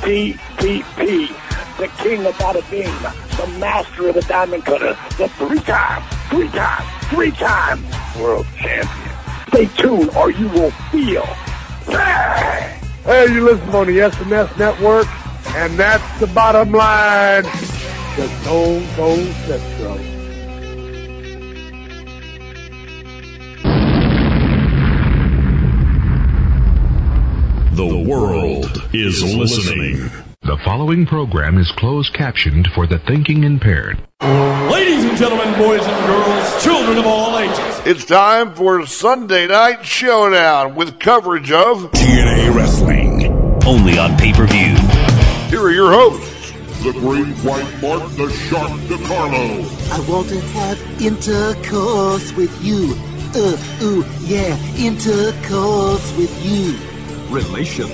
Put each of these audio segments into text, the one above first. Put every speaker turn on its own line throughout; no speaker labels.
DDP, the king of bada bing, the master of the diamond cutter, the three-time, three-time, three-time world champion. Stay tuned or you will feel. Bang!
Hey, you listen on the SNS network, and that's the bottom line. The Gold Gold Central.
The world is listening.
The following program is closed captioned for the thinking impaired.
Ladies and gentlemen, boys and girls, children of all ages.
It's time for Sunday Night Showdown with coverage of
TNA Wrestling.
Only on pay per view.
Here are your hosts.
The Great White Mark, the Shark DeCarlo.
I want to have intercourse with you. Uh, ooh, yeah, intercourse with you.
Relation.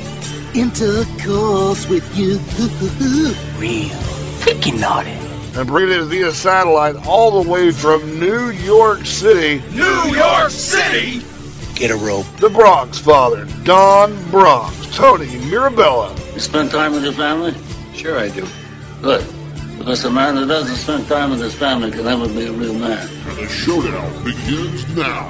Intercourse with you.
Real. Freaking naughty.
And bringing it via satellite all the way from New York City.
New York City!
Get a rope.
The Bronx Father, Don Bronx, Tony Mirabella.
You spend time with your family?
Sure I do.
Good. Because a man that doesn't spend time with his family can never be a real man.
And the showdown begins now.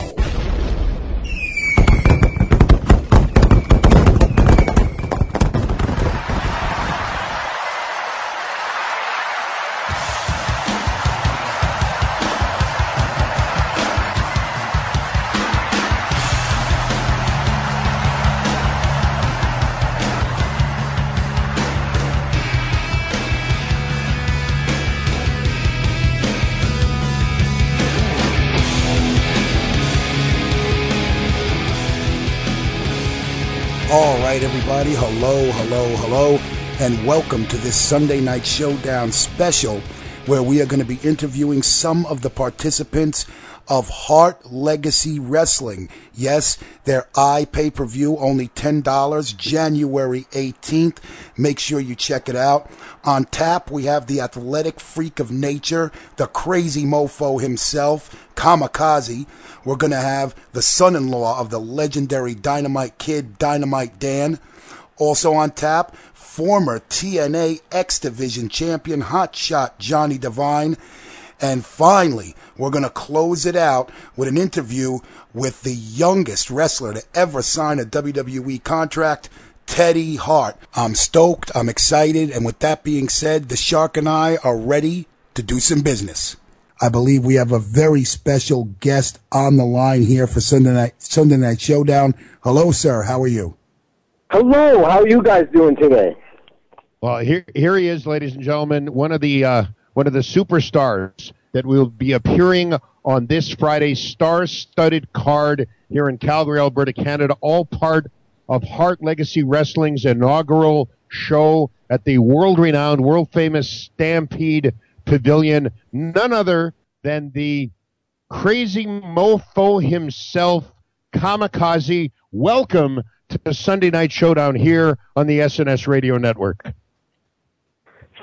Everybody. Hello, hello, hello, and welcome to this Sunday Night Showdown special where we are going to be interviewing some of the participants of Hart Legacy Wrestling. Yes, their i pay per view, only $10, January 18th. Make sure you check it out. On tap, we have the athletic freak of nature, the crazy mofo himself, Kamikaze. We're going to have the son in law of the legendary Dynamite Kid, Dynamite Dan. Also on tap, former TNA X Division champion, Hotshot Johnny Devine. And finally, we're going to close it out with an interview with the youngest wrestler to ever sign a WWE contract, Teddy Hart. I'm stoked, I'm excited, and with that being said, the Shark and I are ready to do some business. I believe we have a very special guest on the line here for Sunday night Sunday night showdown. Hello, sir. How are you?
Hello, how are you guys doing today?
Well, here here he is, ladies and gentlemen, one of the uh, one of the superstars that will be appearing on this Friday's star-studded card here in Calgary, Alberta, Canada. All part of Hart Legacy Wrestling's inaugural show at the world-renowned, world-famous Stampede Pavilion. None other than the crazy mofo himself, Kamikaze. Welcome to Sunday Night Showdown here on the SNS Radio Network.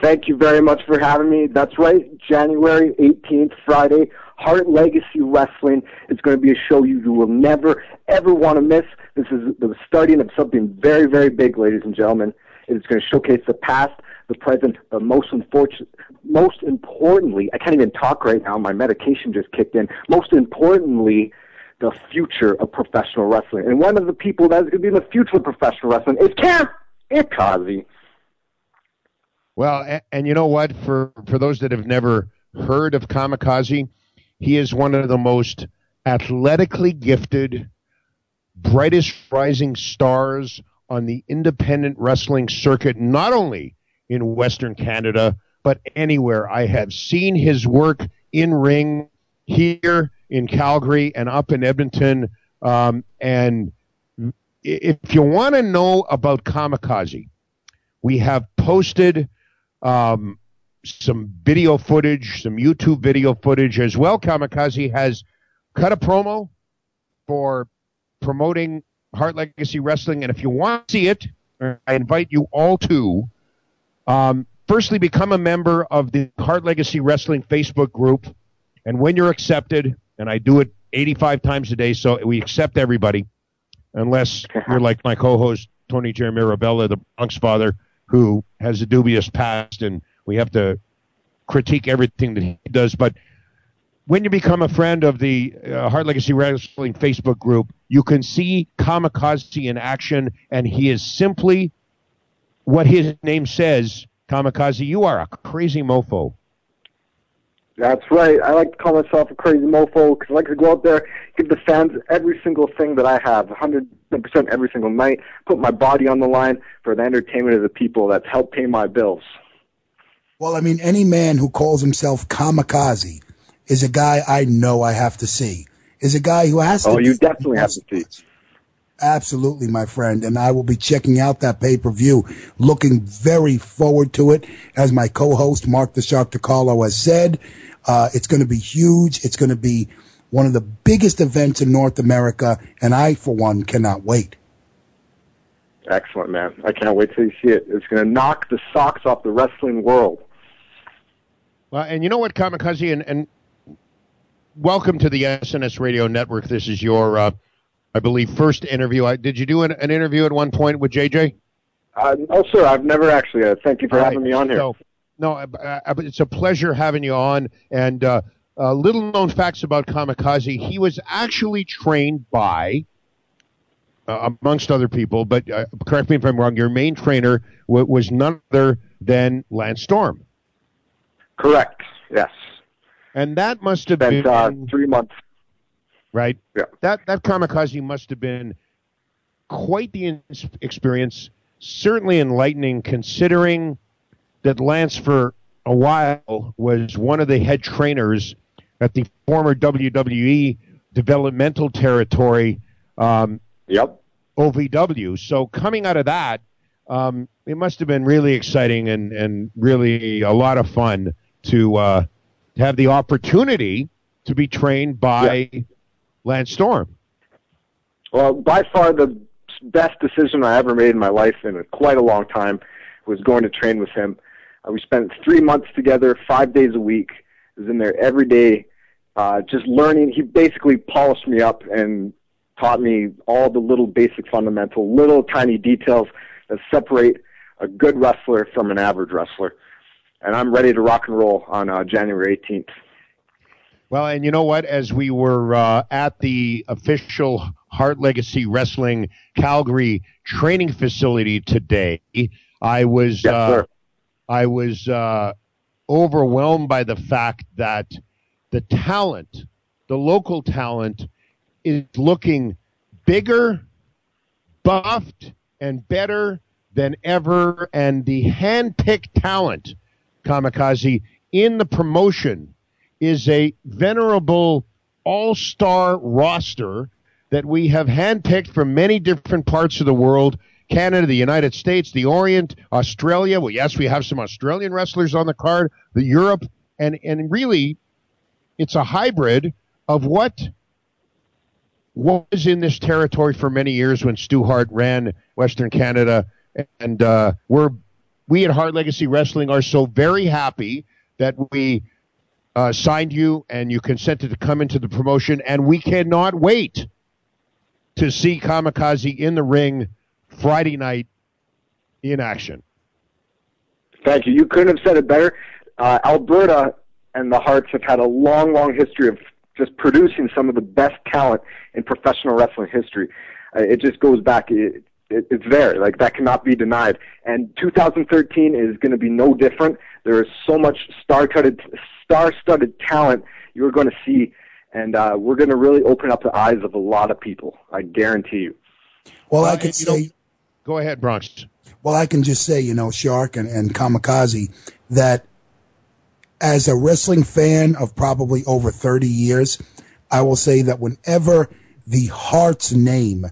Thank you very much for having me. That's right, January 18th, Friday, Hart Legacy Wrestling. It's going to be a show you will never, ever want to miss. This is the starting of something very, very big, ladies and gentlemen. It's going to showcase the past, the present, but most unfortunate, most importantly, I can't even talk right now. My medication just kicked in. Most importantly, the future of professional wrestling. And one of the people that is going to be in the future of professional wrestling is Cam Ikazi.
Well, and, and, you know what? For for those that have never heard of Kamikaze, he is one of the most athletically gifted, brightest rising stars on the independent wrestling circuit, not only in Western Canada, but anywhere. I have seen his work in ring here in Calgary and up in Edmonton. Um, and if you want to know about Kamikaze, we have posted um, some video footage, some YouTube video footage as well. Kamikaze has cut a promo for promoting Hart Legacy Wrestling, and if you want to see it, I invite you all to. Um, firstly, become a member of the Hart Legacy Wrestling Facebook group, and when you're accepted, and I do it 85 times a day, so we accept everybody, unless you're like my co-host Tony Jeremy Mirabella, the Bronx father, who has a dubious past, and we have to critique everything that he does. But when you become a friend of the uh, Hart Legacy Wrestling Facebook group, you can see Kamikaze in action, and he is simply what his name says. Kamikaze, you are a crazy mofo.
That's right. I like to call myself a crazy mofo because I like to go out there, give the fans every single thing that I have, 100% every single night, put my body on the line for the entertainment of the people that's helped pay my bills.
Well, I mean, any man who calls himself kamikaze is a guy I know I have to see. Is a guy who has oh, to.
Oh, you definitely have to see.
Absolutely, my friend. And I will be checking out that pay per view. Looking very forward to it. As my co host, Mark the Shark DiCarlo, has said, uh, it's going to be huge. It's going to be one of the biggest events in North America. And I, for one, cannot wait.
Excellent, man. I can't wait till you see it. It's going to knock the socks off the wrestling world.
Well, and you know what, Kamikaze, and, and welcome to the SNS Radio Network. This is your, uh, I believe, first interview. I, did you do an, an, interview at one point with JJ?
Uh, no, sir. I've never actually. Uh, thank you for
All
having
right.
me on here.
So, no, uh, uh, it's a pleasure having you on. And uh, uh, little known facts about Kamikaze: he was actually trained by, uh, amongst other people, but uh, correct me if I'm wrong. Your main trainer w- was none other than Lance Storm.
Correct. Yes.
And that must have
Spent
been
uh, three months.
right.
Yeah.
That that Kamikaze must have been quite the experience. Certainly enlightening, considering that Lance for a while was one of the head trainers at the former WWE developmental territory. Um,
yep.
OVW. So coming out of that, um, it must have been really exciting and, and really a lot of fun to, uh, to have the opportunity to be trained by yeah. Lance Storm.
Well, by far the best decision I ever made in my life in quite a long time was going to train with him. Uh, we spent three months together, five days a week. I was in there every day, uh, just learning. He basically polished me up and taught me all the little basic fundamental, little tiny details that separate a good wrestler from an average wrestler. And I'm ready to rock and roll on uh, January 18th.
Well, and you know what? As we were uh, at the official Hart Legacy Wrestling Calgary training facility today, I was
yes,
uh, I was uh, overwhelmed by the fact that the talent, the local talent, is looking bigger, buffed, and better than ever. And the hand-picked talent, Kamikaze, in the promotion is a venerable all-star roster that we have handpicked from many different parts of the world. Canada, the United States, the Orient, Australia. Well, yes, we have some Australian wrestlers on the card, the Europe, and, and really, it's a hybrid of what was in this territory for many years when Stu Hart ran Western Canada. And uh, we're, we at Hart Legacy Wrestling are so very happy that we uh, signed you and you consented to come into the promotion, and we cannot wait to see Kamikaze in the ring Friday night in action.
Thank you. You couldn't have said it better. Uh, Alberta and the Harts have had a long, long history of just producing some of the best talent in professional wrestling history. Uh, it just goes back. It, it, it's there. Like that cannot be denied. And 2013 is going to be no different. There is so much star-studded, star-studded talent you're going to see, and uh, we're going to really open up the eyes of a lot of people. I guarantee you.
Well, I can say.
Go ahead, Bronx.
Well, I can just say, you know, Shark and, and Kamikaze, that as a wrestling fan of probably over 30 years, I will say that whenever the Hart's name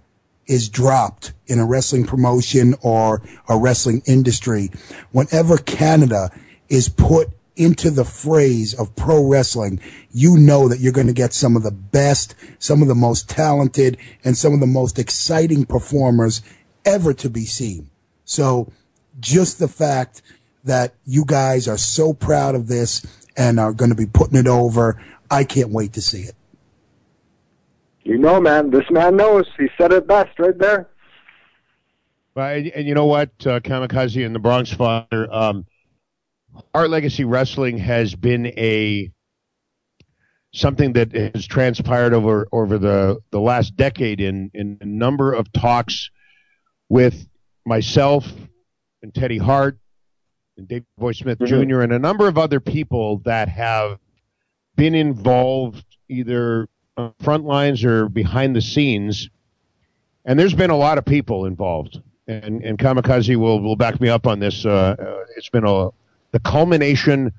is dropped in a wrestling promotion or a wrestling industry, whenever Canada is put into the phrase of pro wrestling, you know that you're going to get some of the best, some of the most talented, and some of the most exciting performers ever to be seen. So just the fact that you guys are so proud of this and are going to be putting it over, I can't wait to see it.
You know, man, this man knows. He said it best right there.
Well, and you know what, uh, Kamikaze and the Bronx Father, um, Hart Legacy Wrestling has been a something that has transpired over over the the last decade in in a number of talks with myself and Teddy Hart and Davey Boy Smith
Mm-hmm.
Jr. and a number of other people that have been involved either on front lines or behind the scenes. And there's been a lot of people involved. And, and Kamikaze will, will back me up on this. Uh, uh, it's been a, the culmination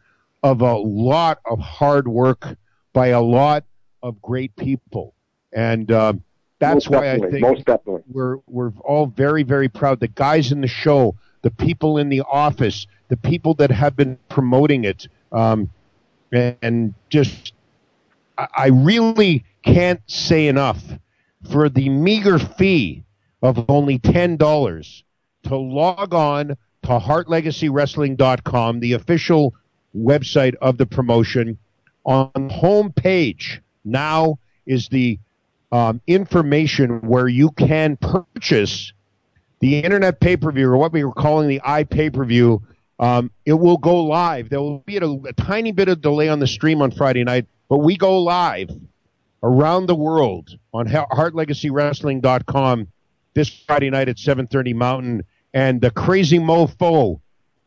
of a lot of hard work by a lot of great people. And um, that's
Most
why I think
most definitely.
we're we're all very very proud. The guys in the show, the people in the office, the people that have been promoting it, um, and, just I, I really can't say enough for the meager fee of only ten dollars to log on to HartLegacyWrestling.com, the official website of the promotion. On the home page now is the um, information where you can purchase the internet pay per view or what we were calling the i pay per view. Um, it will go live. There will be a, a tiny bit of delay on the stream on Friday night, but we go live around the world on HartLegacyWrestling.com this Friday night at 7:30 Mountain, and the Crazy Mofo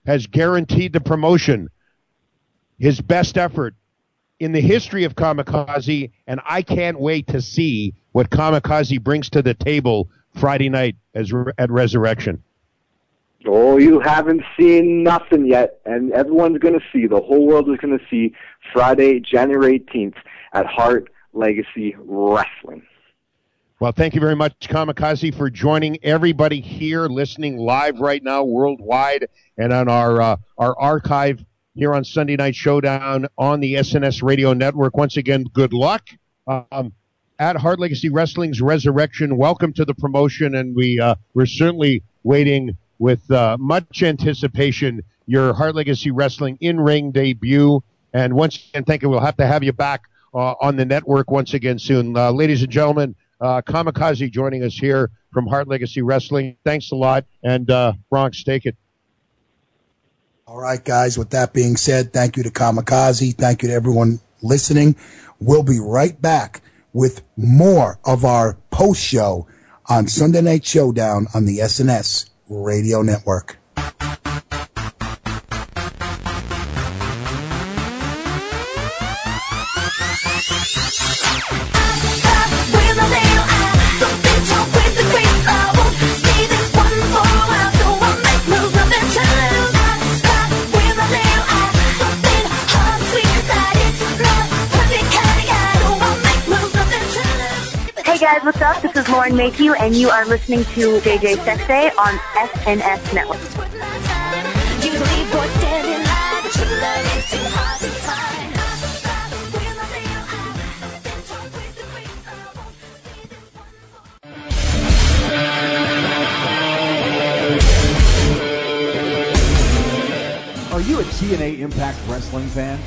has guaranteed the promotion his best effort in the history of Kamikaze, and I can't wait to see what Kamikaze brings to the table Friday night as at Resurrection.
Oh, you haven't seen nothing yet, and everyone's going to see. The whole world is going to see Friday, January 18th at Hart Legacy Wrestling.
Well, thank you very much, Kamikaze, for joining everybody here listening live right now worldwide and on our uh, our archive here on Sunday Night Showdown on the SNS Radio Network. Once again, good luck. Um, at Hart Legacy Wrestling's Resurrection, welcome to the promotion, and we uh, we're certainly waiting with uh, much anticipation your Hart Legacy Wrestling in ring debut. And once again, thank you. We'll have to have you back uh, on the network once again soon, uh, ladies and gentlemen. Uh, Kamikaze joining us here from Hart Legacy Wrestling. Thanks a lot, and uh, Bronx, take it.
All right, guys. With that being said, thank you to Kamikaze. Thank you to everyone listening. We'll be right back with more of our post show on Sunday Night Showdown on the SNS Radio Network.
Guys, what's up? This is Lauren Mayhew, and you are listening to JJ Sexay on SNS Network.
Are you a TNA Impact Wrestling fan?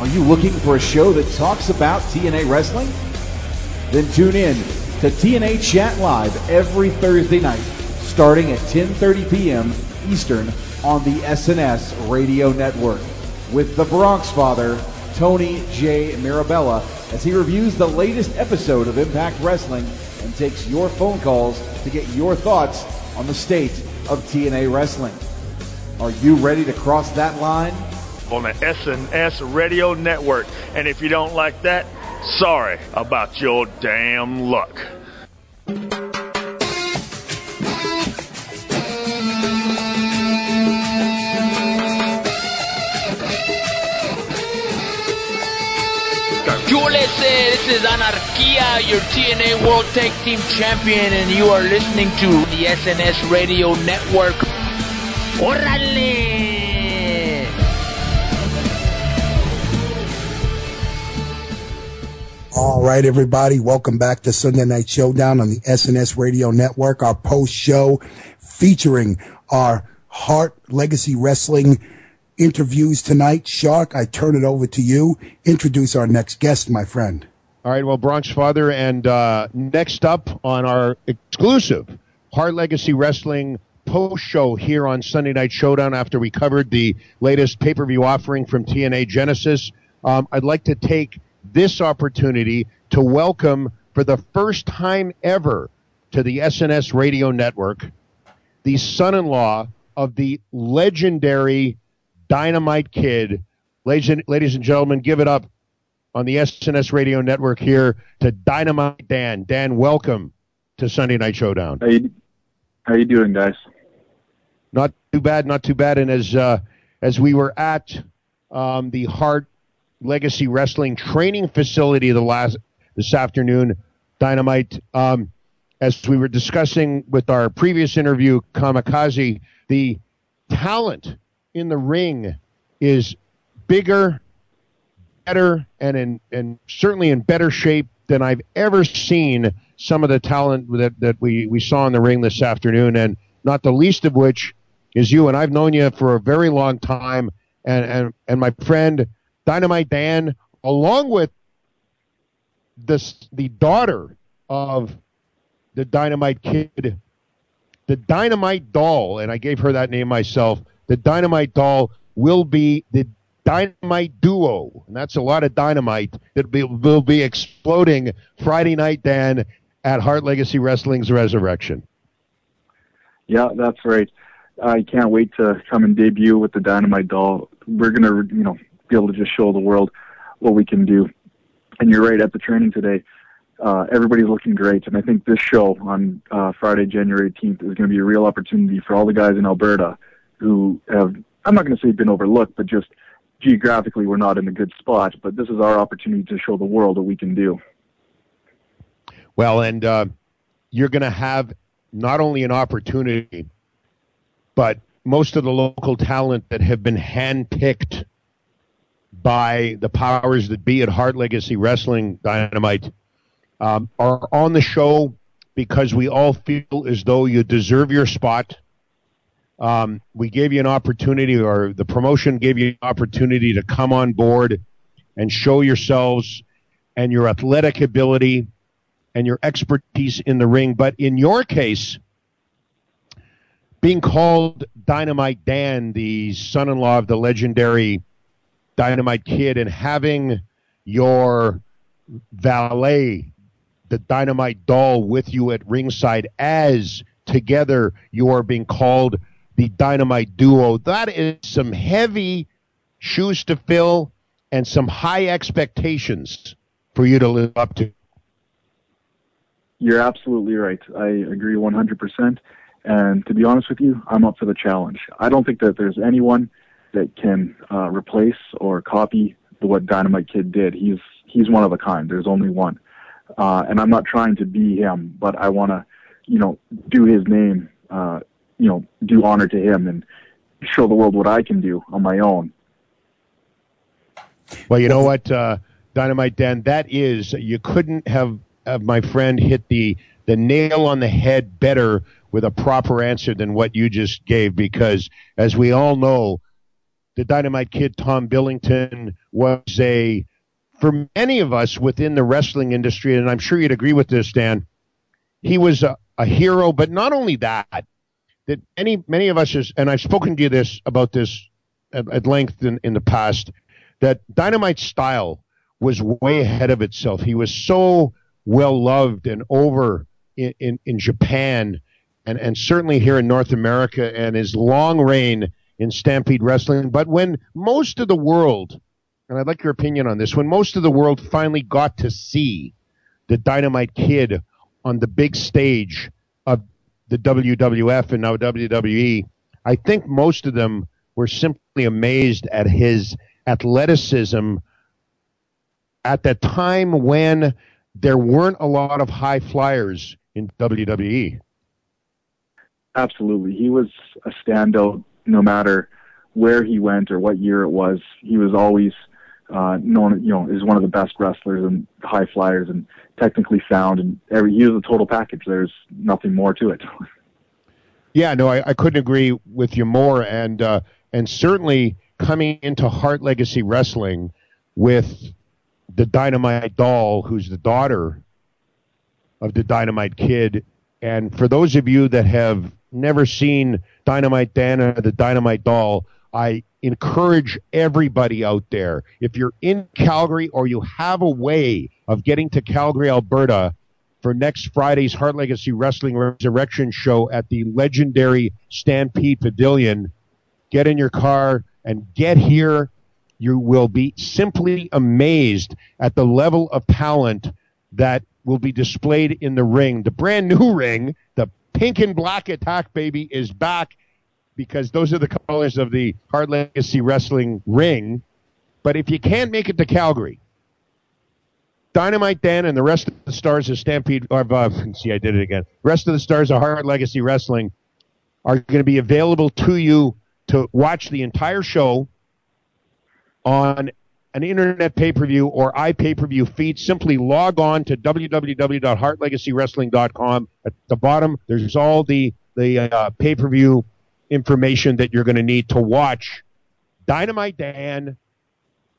Are you looking for a show that talks about TNA Wrestling? Then tune in to TNA Chat Live every Thursday night, starting at 10:30 p.m. Eastern on the SNS Radio Network, with the Bronx Father Tony J. Mirabella as he reviews the latest episode of Impact Wrestling and takes your phone calls to get your thoughts on the state of TNA Wrestling. Are you ready to cross that line?
on the SNS Radio Network. And if you don't like that, sorry about your damn luck.
This is Anarquia, your TNA World Tag Team Champion, and you are listening to the SNS Radio Network. ¡Órale!
All right, everybody. Welcome back to Sunday Night Showdown on the SNS Radio Network. Our post show featuring our Hart Legacy Wrestling interviews tonight. Shark, I turn it over to you. Introduce our next guest, my friend.
All right, well, Bronx Father, and uh, next up on our exclusive Hart Legacy Wrestling post show here on Sunday Night Showdown after we covered the latest pay per view offering from TNA Genesis. Um, I'd like to take this opportunity to welcome for the first time ever to the SNS radio network the son in law of the legendary Dynamite Kid. Ladies and, ladies and gentlemen, give it up on the SNS radio network here to Dynamite Dan. Dan, welcome to Sunday Night Showdown.
How you, how you doing, guys?
Not too bad, not too bad. And as uh, as we were at um, the Hart Legacy Wrestling training facility the last this afternoon, Dynamite. Um, as we were discussing with our previous interview, Kamikaze, the talent in the ring is bigger, better, and in and certainly in better shape than I've ever seen some of the talent that, that we, we saw in the ring this afternoon, and not the least of which is you. And I've known you for a very long time, and, and, and my friend Dynamite Dan, along with this, the daughter of the Dynamite Kid, the Dynamite Doll, and I gave her that name myself. The Dynamite Doll will be the Dynamite Duo, and that's a lot of dynamite that will be exploding Friday night, Dan, at Hart Legacy Wrestling's Resurrection.
Yeah, that's right. I can't wait to come and debut with the Dynamite Doll. We're gonna, you know, be able to just show the world what we can do. And you're right. At the training today, uh, everybody's looking great, and I think this show on uh, Friday, January 18th, is going to be a real opportunity for all the guys in Alberta who have, I'm not going to say been overlooked, but just geographically we're not in a good spot. But this is our opportunity to show the world what we can do.
Well, and uh, you're going to have not only an opportunity, but most of the local talent that have been handpicked by the powers that be at Hart Legacy Wrestling Dynamite um, are on the show because we all feel as though you deserve your spot. Um, we gave you an opportunity, or the promotion gave you an opportunity to come on board and show yourselves and your athletic ability and your expertise in the ring. But in your case, being called Dynamite Dan, the son in law of the legendary Dynamite Kid, and having your valet, the Dynamite Doll, with you at ringside as together you are being called the Dynamite Duo. That is some heavy shoes to fill and some high expectations for you to live up to.
You're absolutely right. I agree 100%. And to be honest with you, I'm up for the challenge. I don't think that there's anyone that can uh, replace or copy what Dynamite Kid did. He's he's one of a kind. There's only one, uh, and I'm not trying to be him, but I want to, you know, do his name, uh, you know, do honor to him and show the world what I can do on my own.
Well, you know what, uh, Dynamite Dan, that is you couldn't have, have my friend hit the the nail on the head better with a proper answer than what you just gave because as we all know the dynamite kid tom billington was a for many of us within the wrestling industry and i'm sure you'd agree with this dan he was a, a hero but not only that that many many of us is, and i've spoken to you this about this at, at length in, in the past that dynamite style was way ahead of itself. He was so well loved and over in, in, in Japan and, and certainly here in North America and his long reign in Stampede Wrestling. But when most of the world, and I'd like your opinion on this, when most of the world finally got to see the Dynamite Kid on the big stage of the WWF and now WWE, I think most of them were simply amazed at his athleticism at the time when there weren't a lot of high flyers in WWE.
Absolutely. He was a standout no matter where he went or what year it was. He was always uh, known, you know, is one of the best wrestlers and high flyers and technically sound and every, he was a total package. There's nothing more to it.
Yeah, no, I, I couldn't agree with you more. And, uh, and certainly coming into Hart Legacy Wrestling with the Dynamite Doll, who's the daughter of the Dynamite Kid. And for those of you that have never seen Dynamite Dan or the Dynamite Doll, I encourage everybody out there, if you're in Calgary or you have a way of getting to Calgary, Alberta, for next Friday's Hart Legacy Wrestling Resurrection show at the legendary Stampede Pavilion. Get in your car and get here. You will be simply amazed at the level of talent that will be displayed in the ring. The brand new ring, the pink and black attack baby, is back because those are the colors of the Hart Legacy Wrestling ring. But if you can't make it to Calgary, Dynamite Dan and the rest of the stars of Stampede, or, uh, see, I did it again. Rest of the stars of Hart Legacy Wrestling are going to be available to you to watch the entire show on an internet pay-per-view or iPay-per-view feed. Simply log on to www.hartlegacywrestling.com. At the bottom, there's all the the uh, pay-per-view information that you're going to need to watch Dynamite Dan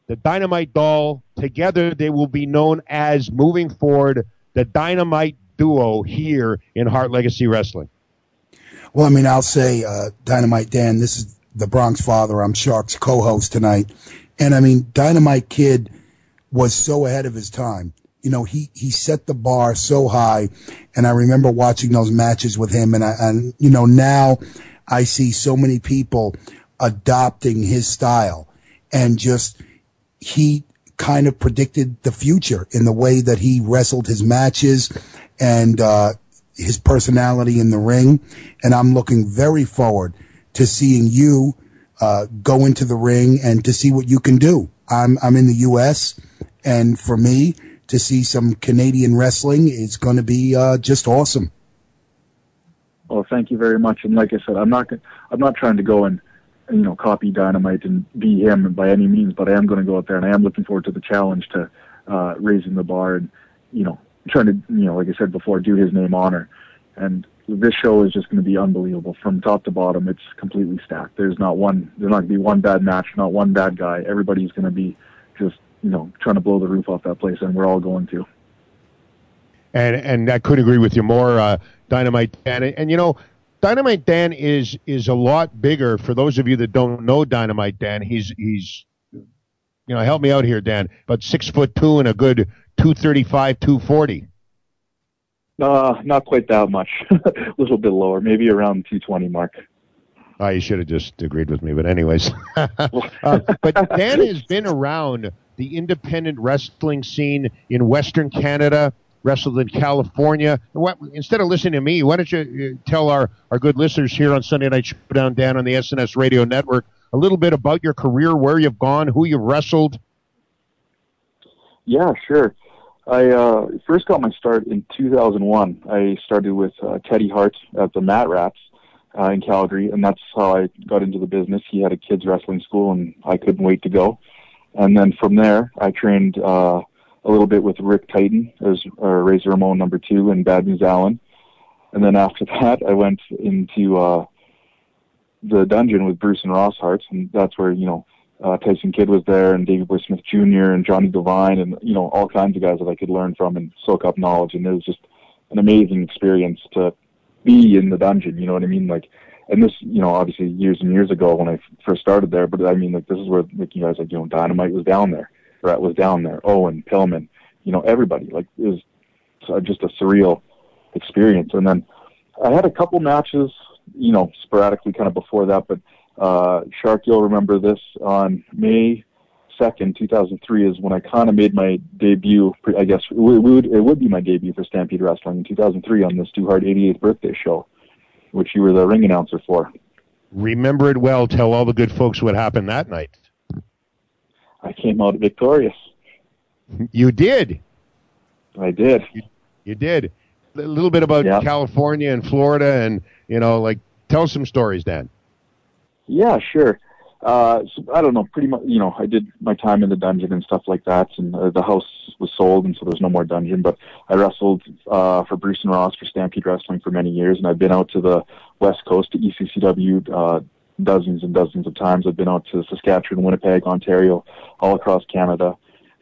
the Dynamite Doll. Together, they will be known as, moving forward, the Dynamite Duo here in Hart Legacy Wrestling.
Well, I mean, I'll say, uh, Dynamite Dan, this is the Bronx Father. I'm Shark's co host tonight. And I mean, Dynamite Kid was so ahead of his time. You know, he, he set the bar so high. And I remember watching those matches with him. And I, and, you know, now I see so many people adopting his style and just, he kind of predicted the future in the way that he wrestled his matches and uh, his personality in the ring. And I'm looking very forward to seeing you uh, go into the ring and to see what you can do. I'm I'm in the U.S. and for me to see some Canadian wrestling is going to be uh, just awesome.
Well, thank you very much. And like I said, I'm not I'm not trying to go and you know, copy Dynamite and be him by any means, but I am going to go out there and I am looking forward to the challenge to uh, raising the bar and, you know, trying to, you know, like I said before, do his name honor. And this show is just going to be unbelievable from top to bottom. It's completely stacked. There's not one, there's not going to be one bad match, not one bad guy. Everybody's going to be just, you know, trying to blow the roof off that place, and we're all going to.
And and I couldn't agree with you more, uh, Dynamite. And and you know, Dynamite Dan is is a lot bigger. For those of you that don't know Dynamite Dan, he's he's you know help me out here, Dan. But six foot two and a good two thirty five, two forty.
Uh, not quite that much. a little bit lower, maybe around two twenty mark.
Oh, you should have just agreed with me. But anyways, uh, but Dan has been around the independent wrestling scene in Western Canada wrestled in California. What, instead of listening to me, why don't you uh, tell our, our good listeners here on Sunday Night Showdown Dan on the SNS Radio Network a little bit about your career, where you've gone, who you've wrestled?
Yeah, sure. I uh, first got my start in 2001. I started with uh, Teddy Hart at the Mat Rats uh, in Calgary, and that's how I got into the business. He had a kids wrestling school, and I couldn't wait to go. And then from there, I trained uh, a little bit with Rick Titan as uh, Razor Ramon number two and Bad News Allen. And then after that, I went into uh, the dungeon with Bruce and Ross Hart, and that's where you know uh, Tyson Kidd was there, and Davey Boy Smith Jr. and Johnny Devine, and you know all kinds of guys that I could learn from and soak up knowledge. And it was just an amazing experience to be in the dungeon. You know what I mean? Like, and this, you know, obviously years and years ago when I first started there, but I mean, like this is where like you guys like you know Dynamite was down there. Bret was down there, Owen, Pillman, you know, everybody. Like it was just a surreal experience. And then I had a couple matches, you know, sporadically kind of before that, but uh, Shark, you'll remember this on May 2nd, 2003 is when I kind of made my debut. I guess it would, it would be my debut for Stampede Wrestling in 2003 on this Stu Hart 88th birthday show, which you were the ring announcer for.
Remember it well. Tell all the good folks what happened that night.
I came out victorious.
You did.
I did.
You, you did. A little bit about
yeah.
California and Florida, and you know, like tell some stories, Dan.
Yeah, sure. uh, so I don't know, pretty much, you know, I did my time in the dungeon and stuff like that, and uh, the house was sold, and so there's no more dungeon. But I wrestled uh, for Bruce and Ross for Stampede Wrestling for many years, and I've been out to the West Coast to ECCW uh, dozens and dozens of times. I've been out to Saskatchewan, Winnipeg, Ontario, all across Canada.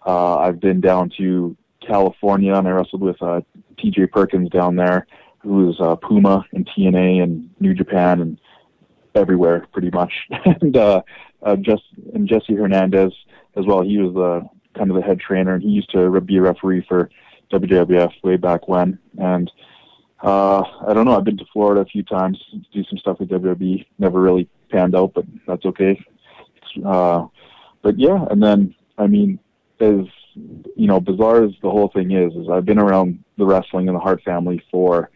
Uh, I've been down to California, and I wrestled with uh, T.J. Perkins down there, who is uh, Puma and TNA and New Japan and everywhere pretty much. and uh, uh, just and Jesse Hernandez as well. He was the kind of the head trainer, and he used to be a referee for WWF way back when. And uh, I don't know. I've been to Florida a few times to do some stuff with WWE. Never really panned out, but that's okay. Uh, but yeah, and then I mean, as you know, bizarre as the whole thing is, is I've been around the wrestling and the Hart family for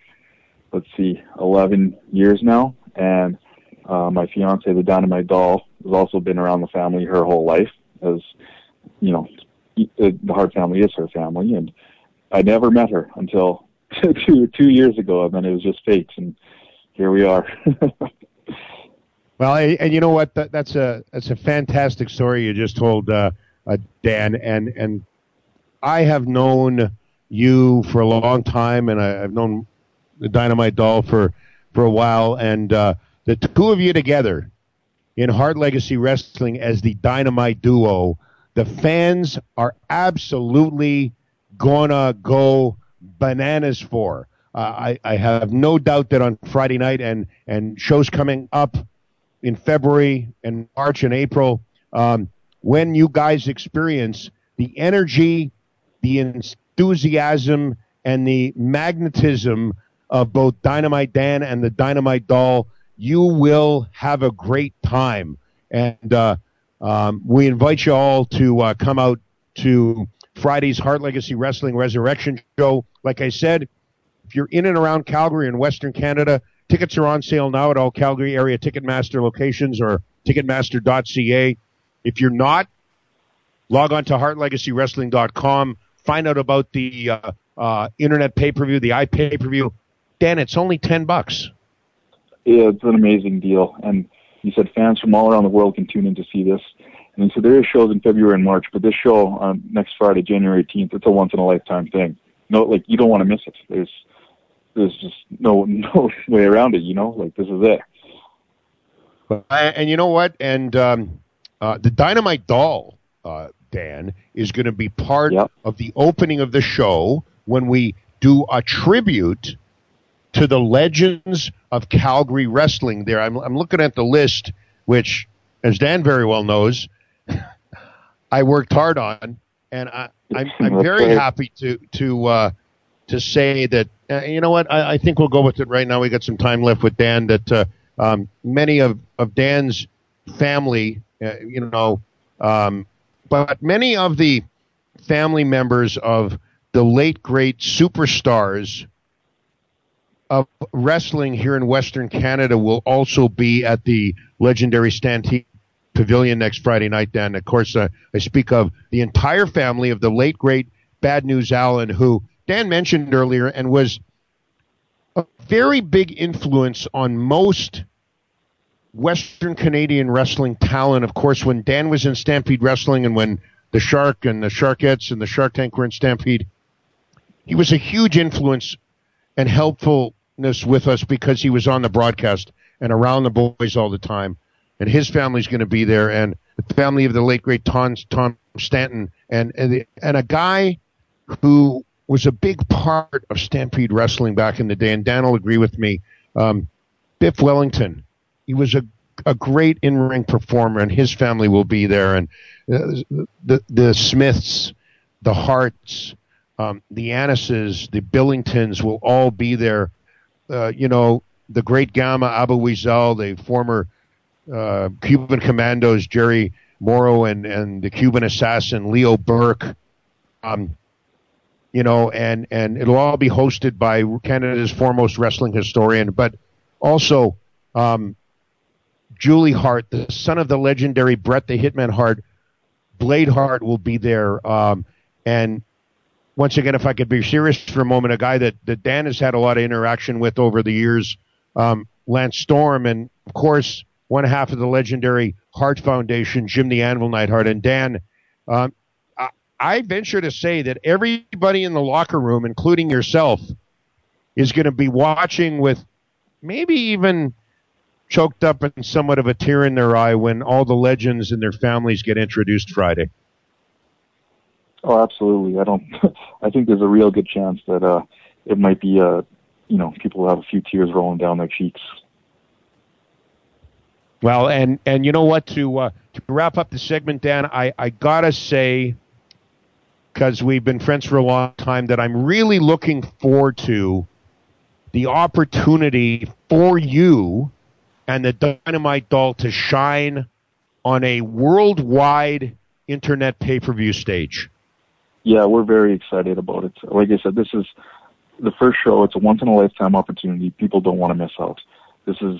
let's see, 11 years now, and uh, my fiance, the Dynamite Doll, has also been around the family her whole life, as you know, the Hart family is her family, and I never met her until two two years ago, and then it was just fate, and here we are.
well, and you know what? That, that's a that's a fantastic story you just told, uh, uh, Dan, and and I have known you for a long time, and I, I've known the Dynamite Doll for for a while, and uh, the two of you together in Hart Legacy Wrestling as the Dynamite Duo, the fans are absolutely gonna go bananas for. Uh, I, I have no doubt that on Friday night and and shows coming up in February and March and April, um, when you guys experience the energy, the enthusiasm, and the magnetism of both Dynamite Dan and the Dynamite Doll you will have a great time. And uh, um, we invite you all to uh, come out to Friday's Hart Legacy Wrestling Resurrection Show. Like I said, if you're in and around Calgary and Western Canada, tickets are on sale now at all Calgary area Ticketmaster locations or Ticketmaster.ca. If you're not, log on to hartlegacywrestling.com. Find out about the uh, uh, internet pay per view, the iPay per view. Dan, it's only ten bucks
yeah, it's an amazing deal. And he said fans from all around the world can tune in to see this. And so there is shows in February and March, but this show on next Friday, January 18th, it's a once in a lifetime thing. No, like you don't want to miss it. There's there's just no no way around it. You know, like this is it.
And you know what? And um, uh, the Dynamite Doll, uh, Dan, is going to be part
yep.
of the opening of the show when we do a tribute to the legends of Calgary wrestling there. I'm, I'm looking at the list, which, as Dan very well knows, I worked hard on, and I, I'm, I'm very happy to to uh, to say that uh, you know what I, I, think we'll go with it right now. We got some time left with Dan. That uh, um, many of of Dan's family, uh, you know, um, but many of the family members of the late great superstars of wrestling here in Western Canada will also be at the legendary Stampede Pavilion next Friday night. Dan, of course, uh, I speak of the entire family of the late great Bad News Allen, who Dan mentioned earlier and was a very big influence on most Western Canadian wrestling talent. Of course, when Dan was in Stampede Wrestling and when the Shark and the Sharkettes and the Shark Tank were in Stampede, he was a huge influence and helpful with us because he was on the broadcast and around the boys all the time. And his family's going to be there, and the family of the late great Tom, Tom Stanton, and and, the, and a guy who was a big part of Stampede Wrestling back in the day. And Dan will agree with me. Um, Biff Wellington, he was a a great in ring performer, and his family will be there. And uh, the the Smiths, the Harts, um, the Annises, the Billingtons will all be there uh, you know, the great Gama Abu Weasel, the former uh, Cuban commandos, Jerry Morrow and, and the Cuban assassin, Leo Burke. Um, you know, and, and it'll all be hosted by Canada's foremost wrestling historian, but also um, Julie Hart, the son of the legendary Bret the Hitman Hart. Blade Hart will be there. Um, and once again, if I could be serious for a moment, a guy that, that Dan has had a lot of interaction with over the years, um, Lance Storm, and of course, one half of the legendary Hart Foundation, Jim the Anvil Neidhart. And Dan, um, I, I venture to say that everybody in the locker room, including yourself, is going to be watching with maybe even choked up and somewhat of a tear in their eye when all the legends and their families get introduced Friday.
Oh, absolutely. I don't. I think there's a real good chance that uh, it might be, uh, you know, people will have a few tears rolling down their cheeks.
Well, and and you know what? To uh, to wrap up the segment, Dan, I I gotta say, because we've been friends for a long time, that I'm really looking forward to the opportunity for you and the Dynamite Doll to shine on a worldwide internet pay per view stage.
Yeah, we're very excited about it. Like I said, this is the first show. It's a once in a lifetime opportunity. People don't want to miss out. This is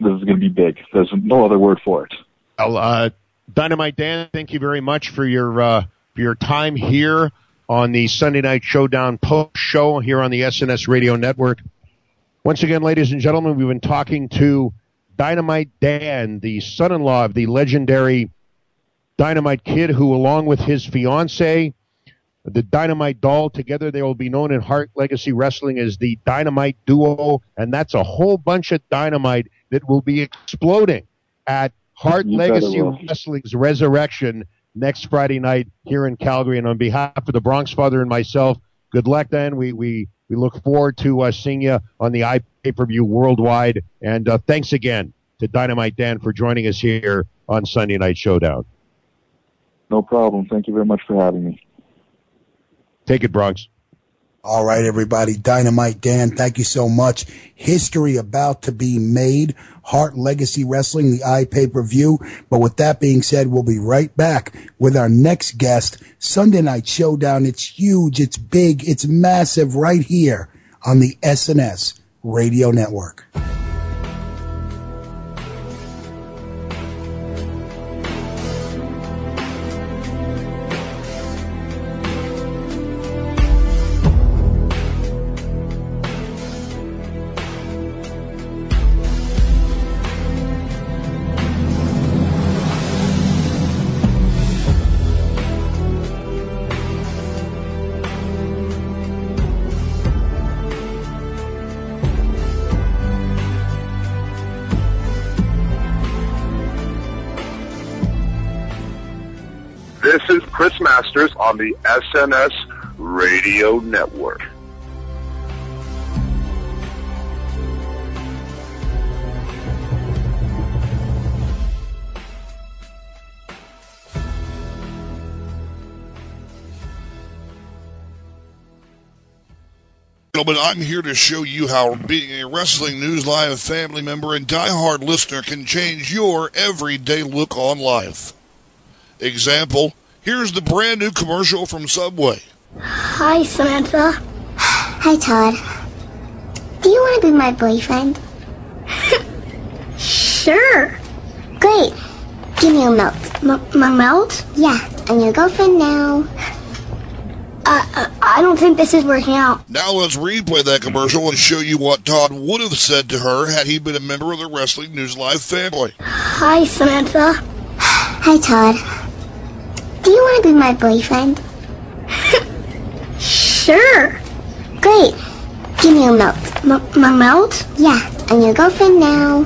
this is going to be big. There's no other word for it.
Well, uh, Dynamite Dan, thank you very much for your uh, for your time here on the Sunday Night Showdown post show here on the SNS Radio Network. Once again, ladies and gentlemen, we've been talking to Dynamite Dan, the son-in-law of the legendary Dynamite Kid, who, along with his fiance, the Dynamite Doll, together they will be known in Hart Legacy Wrestling as the Dynamite Duo, and that's a whole bunch of dynamite that will be exploding at Hart
You
Legacy. Wrestling's Resurrection next Friday night here in Calgary. And on behalf of the Bronx Father and myself, good luck, then. We we we look forward to uh, seeing you on the iPay per view worldwide. And uh, thanks again to Dynamite Dan for joining us here on Sunday Night Showdown.
No problem. Thank you very much for having me.
Take it, Bronx.
All right, everybody. Dynamite Dan, thank you so much. History about to be made. Hart Legacy Wrestling, the eye pay per view. But with that being said, we'll be right back with our next guest. Sunday Night Showdown. It's huge. It's big. It's massive right here on the SNS Radio Network.
On the SNS Radio Network.
Gentlemen, I'm here to show you how being a Wrestling News Live family member and diehard listener can change your everyday look on life. Example, here's the brand new commercial from Subway.
Hi, Samantha. Hi, Todd. Do you want to be my boyfriend? sure. Great. Give me a melt. M- my melt? Yeah, I'm your girlfriend now. Uh, uh, I don't think this is working out.
Now let's replay that commercial and show you what Todd would have said to her had he been a member of the Wrestling News Live family.
Hi, Samantha. Hi, Todd. Do you want to be my boyfriend? sure. Great. Give me a melt. M- my melt? Yeah, I'm your girlfriend now.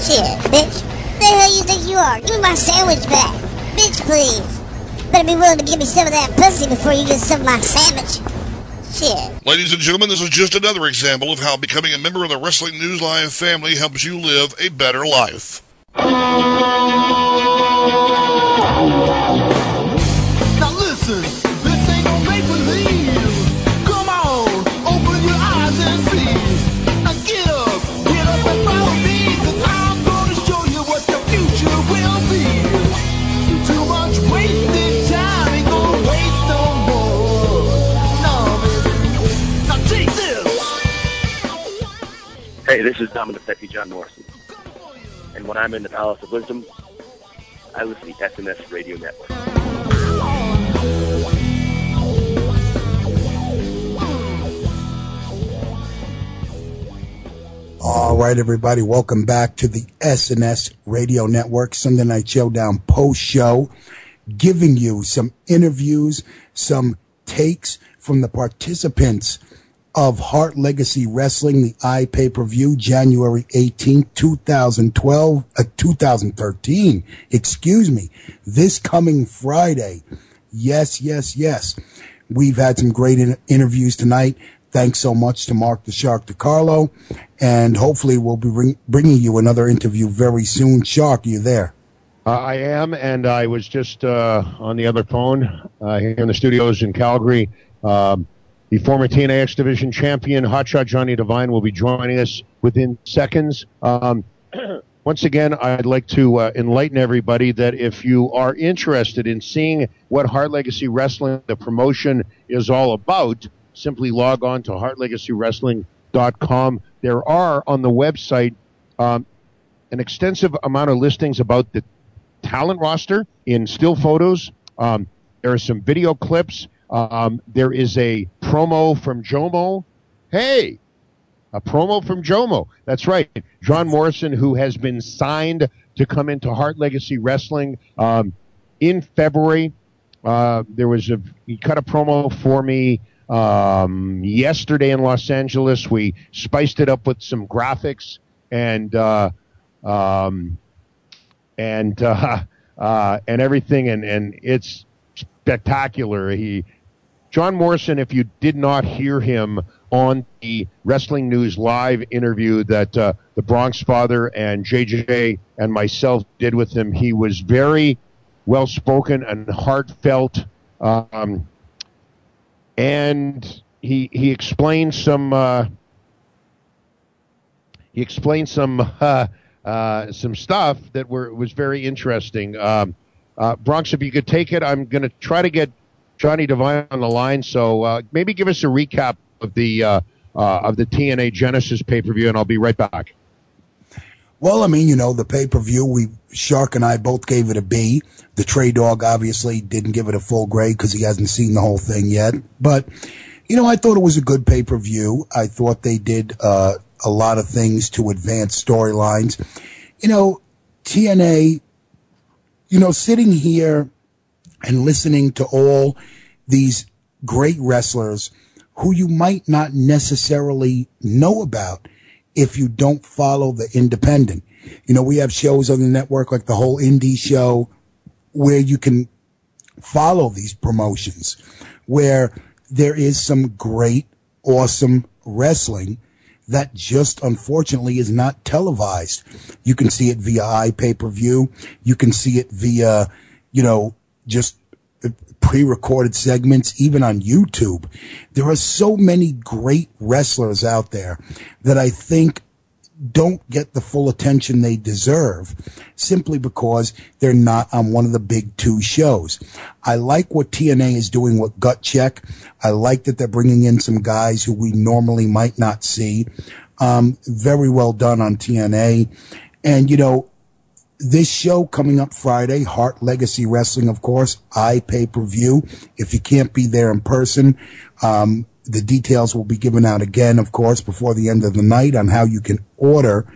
Shit, bitch. The hell you think you are? Give me my sandwich back. Bitch, please. Better be willing to give me some of that pussy before you get some of my sandwich. Shit.
Ladies and gentlemen, this is just another example of how becoming a member of the Wrestling News Live family helps you live a better life.
Hey, this is Dominic Petty John Morrison. And when I'm in the Palace of Wisdom, I listen to the SNS Radio Network.
All right, everybody, welcome back to the SNS Radio Network Sunday Night Showdown post show, giving you some interviews, some takes from the participants of Hart Legacy Wrestling, the I pay per view, January 18th, 2012, uh, 2013, excuse me, this coming Friday. Yes, yes, yes. We've had some great in- interviews tonight. Thanks so much to Mark the Shark DiCarlo. And hopefully we'll be bring- bringing you another interview very soon. Shark, you there?
Uh, I am, and I was just uh, on the other phone uh, here in the studios in Calgary. Um, the former TNA X Division champion, Hotshot Johnny Devine, will be joining us within seconds. Um, once again, I'd like to uh, enlighten everybody that if you are interested in seeing what Hart Legacy Wrestling, the promotion, is all about, simply log on to hartlegacywrestling.com. There are on the website um, an extensive amount of listings about the talent roster in still photos. Um, there are some video clips. Um, there is a promo from Jomo. Hey, a promo from Jomo. That's right. John Morrison, who has been signed to come into Hart Legacy Wrestling um, in February. Uh, there was a he cut a promo for me um, yesterday in Los Angeles. We spiced it up with some graphics and uh, um, and uh, uh, and everything, and and it's spectacular. He John Morrison, if you did not hear him on the Wrestling News Live interview that uh, the Bronx Father and JJ and myself did with him, he was very well spoken and heartfelt. Um, and he he explained some uh, he explained some uh, uh, some stuff that were was very interesting. Um, uh, Bronx, if you could take it, I'm going to try to get Johnny Devine on the line. So uh, maybe give us a recap of the uh, uh, of the TNA Genesis pay per view, and I'll be right back.
Well, I mean, you know, the pay per view, we Shark and I both gave it a B. The Trey Dog obviously didn't give it a full grade because he hasn't seen the whole thing yet. But you know, I thought it was a good pay per view. I thought they did uh, a lot of things to advance storylines. You know, TNA. You know, sitting here and listening to all these great wrestlers who you might not necessarily know about if you don't follow the independent. You know, we have shows on the network like the whole indie show where you can follow these promotions where there is some great, awesome wrestling that just unfortunately is not televised. You can see it via iPay per view. You can see it via, you know, just pre-recorded segments, even on YouTube. There are so many great wrestlers out there that I think don't get the full attention they deserve simply because they're not on one of the big two shows. I like what TNA is doing with Gut Check. I like that they're bringing in some guys who we normally might not see. Um, very well done on TNA. And, you know, this show coming up Friday, Hart Legacy Wrestling, of course, I pay per view. If you can't be there in person, um, the details will be given out again, of course, before the end of the night on how you can order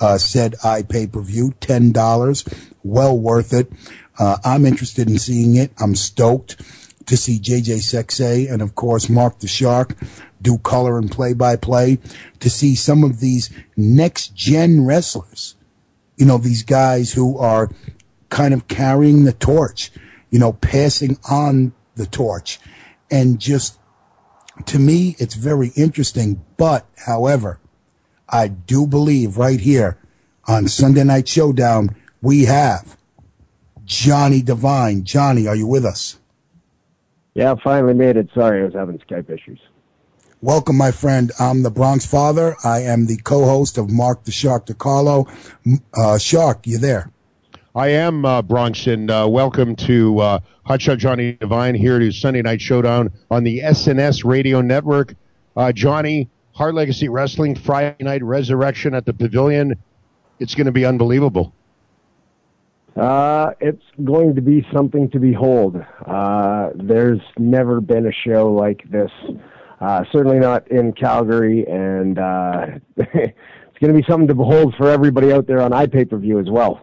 uh, said I pay per view. Ten dollars, well worth it. Uh, I'm interested in seeing it. I'm stoked to see JJ Sexay and of course Mark the Shark do color and play by play. To see some of these next gen wrestlers you know, these guys who are kind of carrying the torch, you know, passing on the torch. And just to me, it's very interesting. But however, I do believe right here on Sunday Night Showdown, we have Johnny Devine. Johnny, are you with us?
Yeah, finally made it. Sorry, I was having Skype issues.
Welcome, my friend. I'm the Bronx Father. I am the co-host of Mark the Shark DiCarlo. Uh, Shark, you there?
I am uh, Bronx, and uh, welcome to uh, Hotshot Johnny Devine here to Sunday Night Showdown on the SNS Radio Network. Uh, Johnny, Hart Legacy Wrestling Friday Night Resurrection at the Pavilion. It's going to be unbelievable.
Uh, it's going to be something to behold. Uh, there's never been a show like this. Uh, certainly not in Calgary, and uh, it's going to be something to behold for everybody out there on iPay-per-view as well.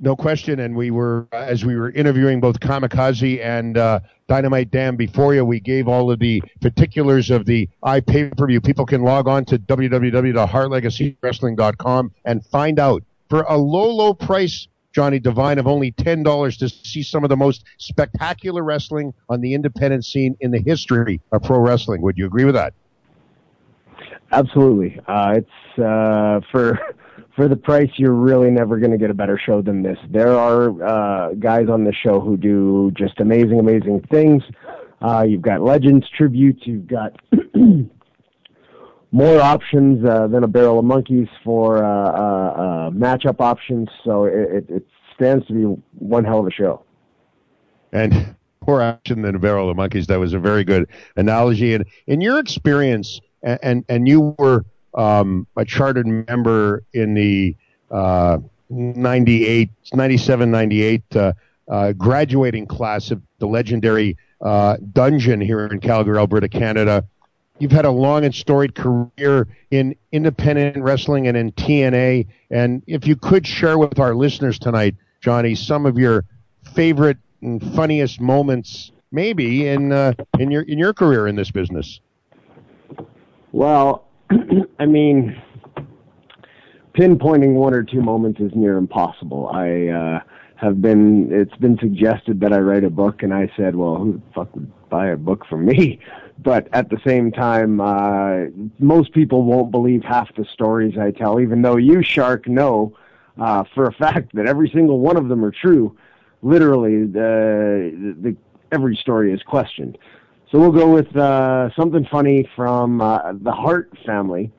No question. And we were, as we were interviewing both Kamikaze and uh, Dynamite Dan before you, we gave all of the particulars of the iPay per view. People can log on to www.hartlegacywrestling.com and find out for a low, low price, Johnny Devine, of only $10 to see some of the most spectacular wrestling on the independent scene in the history of pro wrestling. Would you agree with that?
Absolutely. Uh, it's uh, for for the price, you're really never going to get a better show than this. There are uh, guys on the show who do just amazing, amazing things. Uh, you've got legends tributes. You've got more options uh, than a barrel of monkeys for uh, uh, uh, matchup options. So it, it, stands to be one hell of a show.
And more action than a barrel of monkeys. That was a very good analogy. And in your experience, and and, and you were um, a chartered member in the uh, 98, 97, 98 uh, graduating class of the legendary Dungeon here in Calgary, Alberta, Canada. You've had a long and storied career in independent wrestling and in TNA. And if you could share with our listeners tonight, Johnny, some of your favorite and funniest moments, maybe in uh, in your in your career in this business.
Well, I mean, pinpointing one or two moments is near impossible. I uh, have been. It's been suggested that I write a book, and I said, "Well, who the fuck would buy a book from me?" But at the same time, uh, most people won't believe half the stories I tell, even though you, Shark, know uh, for a fact that every single one of them are true. Literally, the, the every story is questioned. So we'll go with uh, something funny from uh, the Hart family.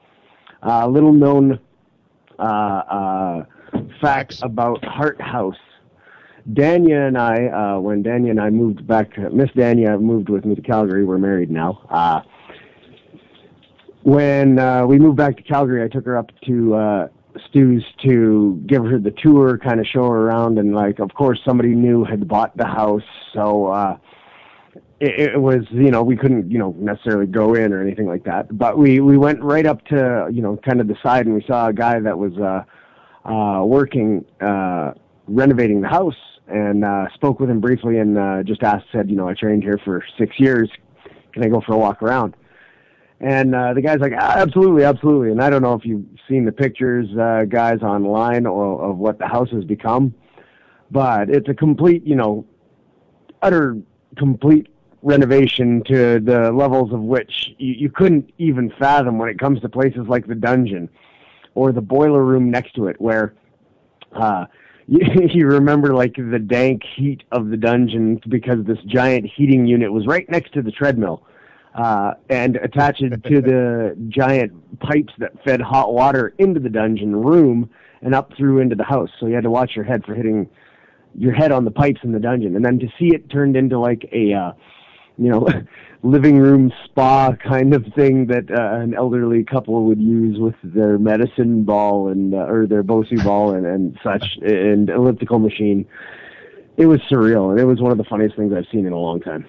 Uh, little known uh, uh, facts about Hart House. Danya and I, uh, when Danya and I moved back, Miss Danya moved with me to Calgary. We're married now. Uh, when uh, we moved back to Calgary, I took her up to uh, Stu's to give her the tour, kind of show her around, and like, of course, somebody new had bought the house, so uh, it, it was, you know, we couldn't, you know, necessarily go in or anything like that. But we we went right up to, you know, kind of the side, and we saw a guy that was uh, uh, working, uh, renovating the house, and uh, spoke with him briefly, and uh, just asked, said, you know, I trained here for six years. Can I go for a walk around? And uh, the guy's like, ah, absolutely, absolutely. And I don't know if you've seen the pictures, uh, guys, online or, of what the house has become, but it's a complete, you know, utter complete renovation to the levels of which you, you couldn't even fathom when it comes to places like the dungeon or the boiler room next to it, where uh, you, you remember like the dank heat of the dungeon because this giant heating unit was right next to the treadmill uh, and attached to the giant pipes that fed hot water into the dungeon room and up through into the house. So you had to watch your head for hitting your head on the pipes in the dungeon, and then to see it turned into like a uh, you know living room spa kind of thing that uh, an elderly couple would use with their medicine ball and uh, or their Bosu ball and, and such and elliptical machine. It was surreal, and it was one of the funniest things I've seen in a long time.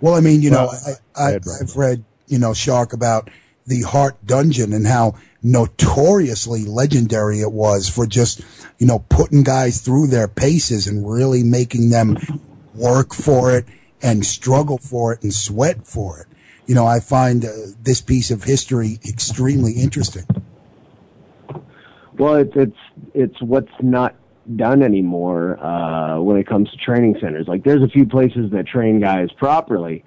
Well, I mean, you know, I, I, I've read, you know, Shark about the Hart Dungeon and how notoriously legendary it was for just, you know, putting guys through their paces and really making them work for it and struggle for it and sweat for it. You know, I find uh, this piece of history extremely interesting.
Well, it's it's it's what's not done anymore uh, when it comes to training centers. Like, there's a few places that train guys properly,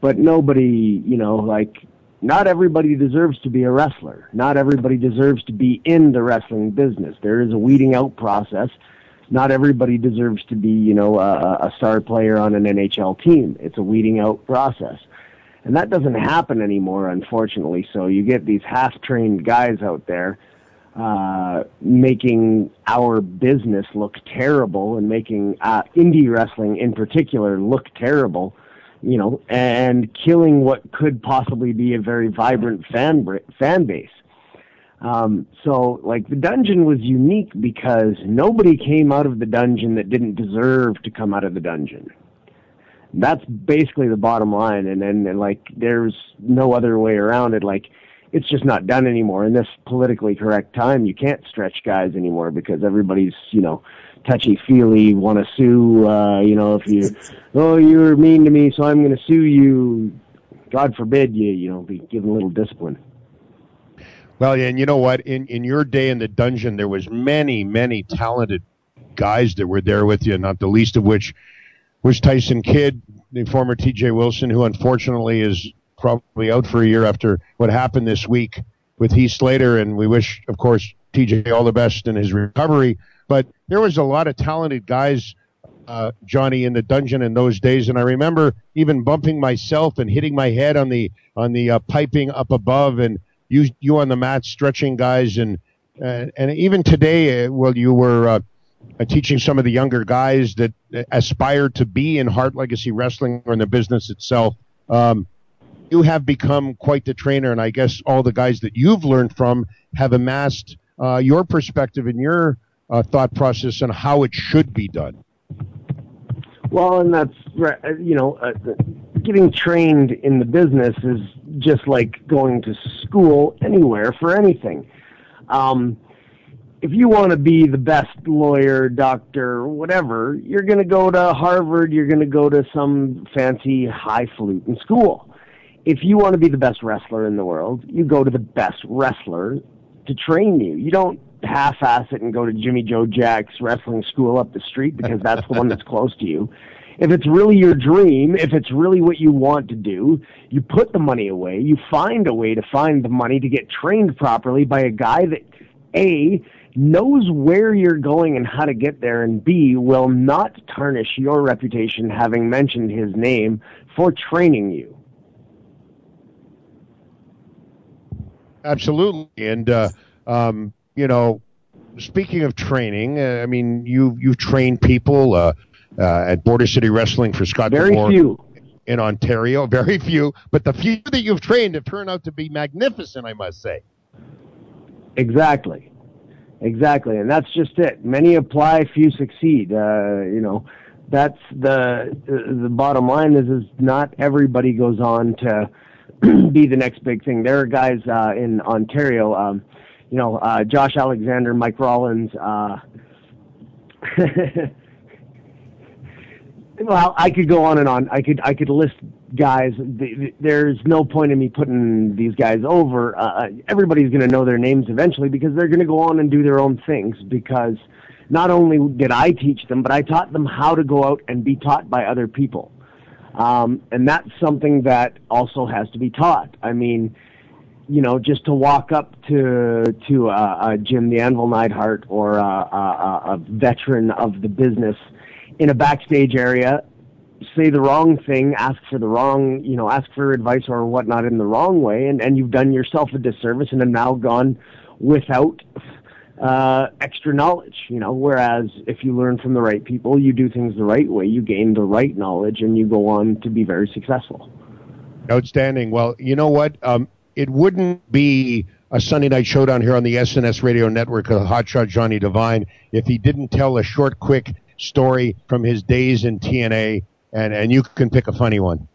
but nobody, you know, like, not everybody deserves to be a wrestler. Not everybody deserves to be in the wrestling business. There is a weeding out process. Not everybody deserves to be, you know, a, a star player on an NHL team. It's a weeding out process. And that doesn't happen anymore, unfortunately. So you get these half-trained guys out there uh, making our business look terrible and making uh, indie wrestling in particular look terrible, you know, and killing what could possibly be a very vibrant fan fan base. Um, so, like, the dungeon was unique because nobody came out of the dungeon that didn't deserve to come out of the dungeon. That's basically the bottom line, and then, and, like, there's no other way around it. Like, it's just not done anymore. In this politically correct time, you can't stretch guys anymore because everybody's, you know, touchy feely, want to sue. Uh, you know, if you, oh, you were mean to me, so I'm going to sue you. God forbid you, you know, be given a little discipline.
Well, and you know what? In in your day in the dungeon, there was many, many talented guys that were there with you. Not the least of which was Tyson Kidd, the former T.J. Wilson, who unfortunately is probably out for a year after what happened this week with Heath Slater. And we wish, of course, TJ all the best in his recovery. But there was a lot of talented guys, uh, Johnny, in the dungeon in those days. And I remember even bumping myself and hitting my head on the on the uh, piping up above, and you you on the mat stretching guys. And uh, and even today, uh, well, you were. Uh, uh, teaching some of the younger guys that aspire to be in Hart Legacy Wrestling or in the business itself. Um, you have become quite the trainer, and I guess all the guys that you've learned from have amassed uh, your perspective and your uh, thought process on how it should be done.
Well, and that's uh, You know, uh, getting trained in the business is just like going to school anywhere for anything. Um, if you want to be the best lawyer, doctor, whatever, you're going to go to Harvard. You're going to go to some fancy highfalutin school. If you want to be the best wrestler in the world, you go to the best wrestler to train you. You don't half-ass it and go to Jimmy Joe Jack's wrestling school up the street because that's the one that's close to you. If it's really your dream, if it's really what you want to do, you put the money away. You find a way to find the money to get trained properly by a guy that A knows where you're going and how to get there and B will not tarnish your reputation having mentioned his name for training you.
Absolutely, and uh, um, you know, speaking of training, uh, I mean, you you train people uh, uh, at Border City Wrestling for Scott
Very
D'Amore
few.
in Ontario. Very few, but the few that you've trained have turned out to be magnificent. I must say.
Exactly. Exactly. And that's just it. Many apply, few succeed. Uh, you know, that's the the bottom line is is not everybody goes on to be the next big thing. There are guys uh, in Ontario, um, you know, uh, Josh Alexander, Mike Rollins, uh, well, I could go on and on. I could I could list guys. Th- th- There's no point in me putting these guys over. Uh, everybody's going to know their names eventually because they're going to go on and do their own things. Because not only did I teach them, but I taught them how to go out and be taught by other people. Um, and that's something that also has to be taught. I mean, you know, just to walk up to to uh, uh, Jim the Anvil Neidhart or uh, uh, a veteran of the business in a backstage area, say the wrong thing, ask for the wrong, you know, ask for advice or whatnot in the wrong way, and, and you've done yourself a disservice and have now gone without uh, extra knowledge, you know. Whereas if you learn from the right people, you do things the right way, you gain the right knowledge, and you go on to be very successful.
Outstanding. Well, you know what? Um, it wouldn't be a Sunday night showdown here on the SNS Radio Network of Hotshot Johnny Devine if he didn't tell a short, quick story from his days in TNA, and, and you can pick a funny one.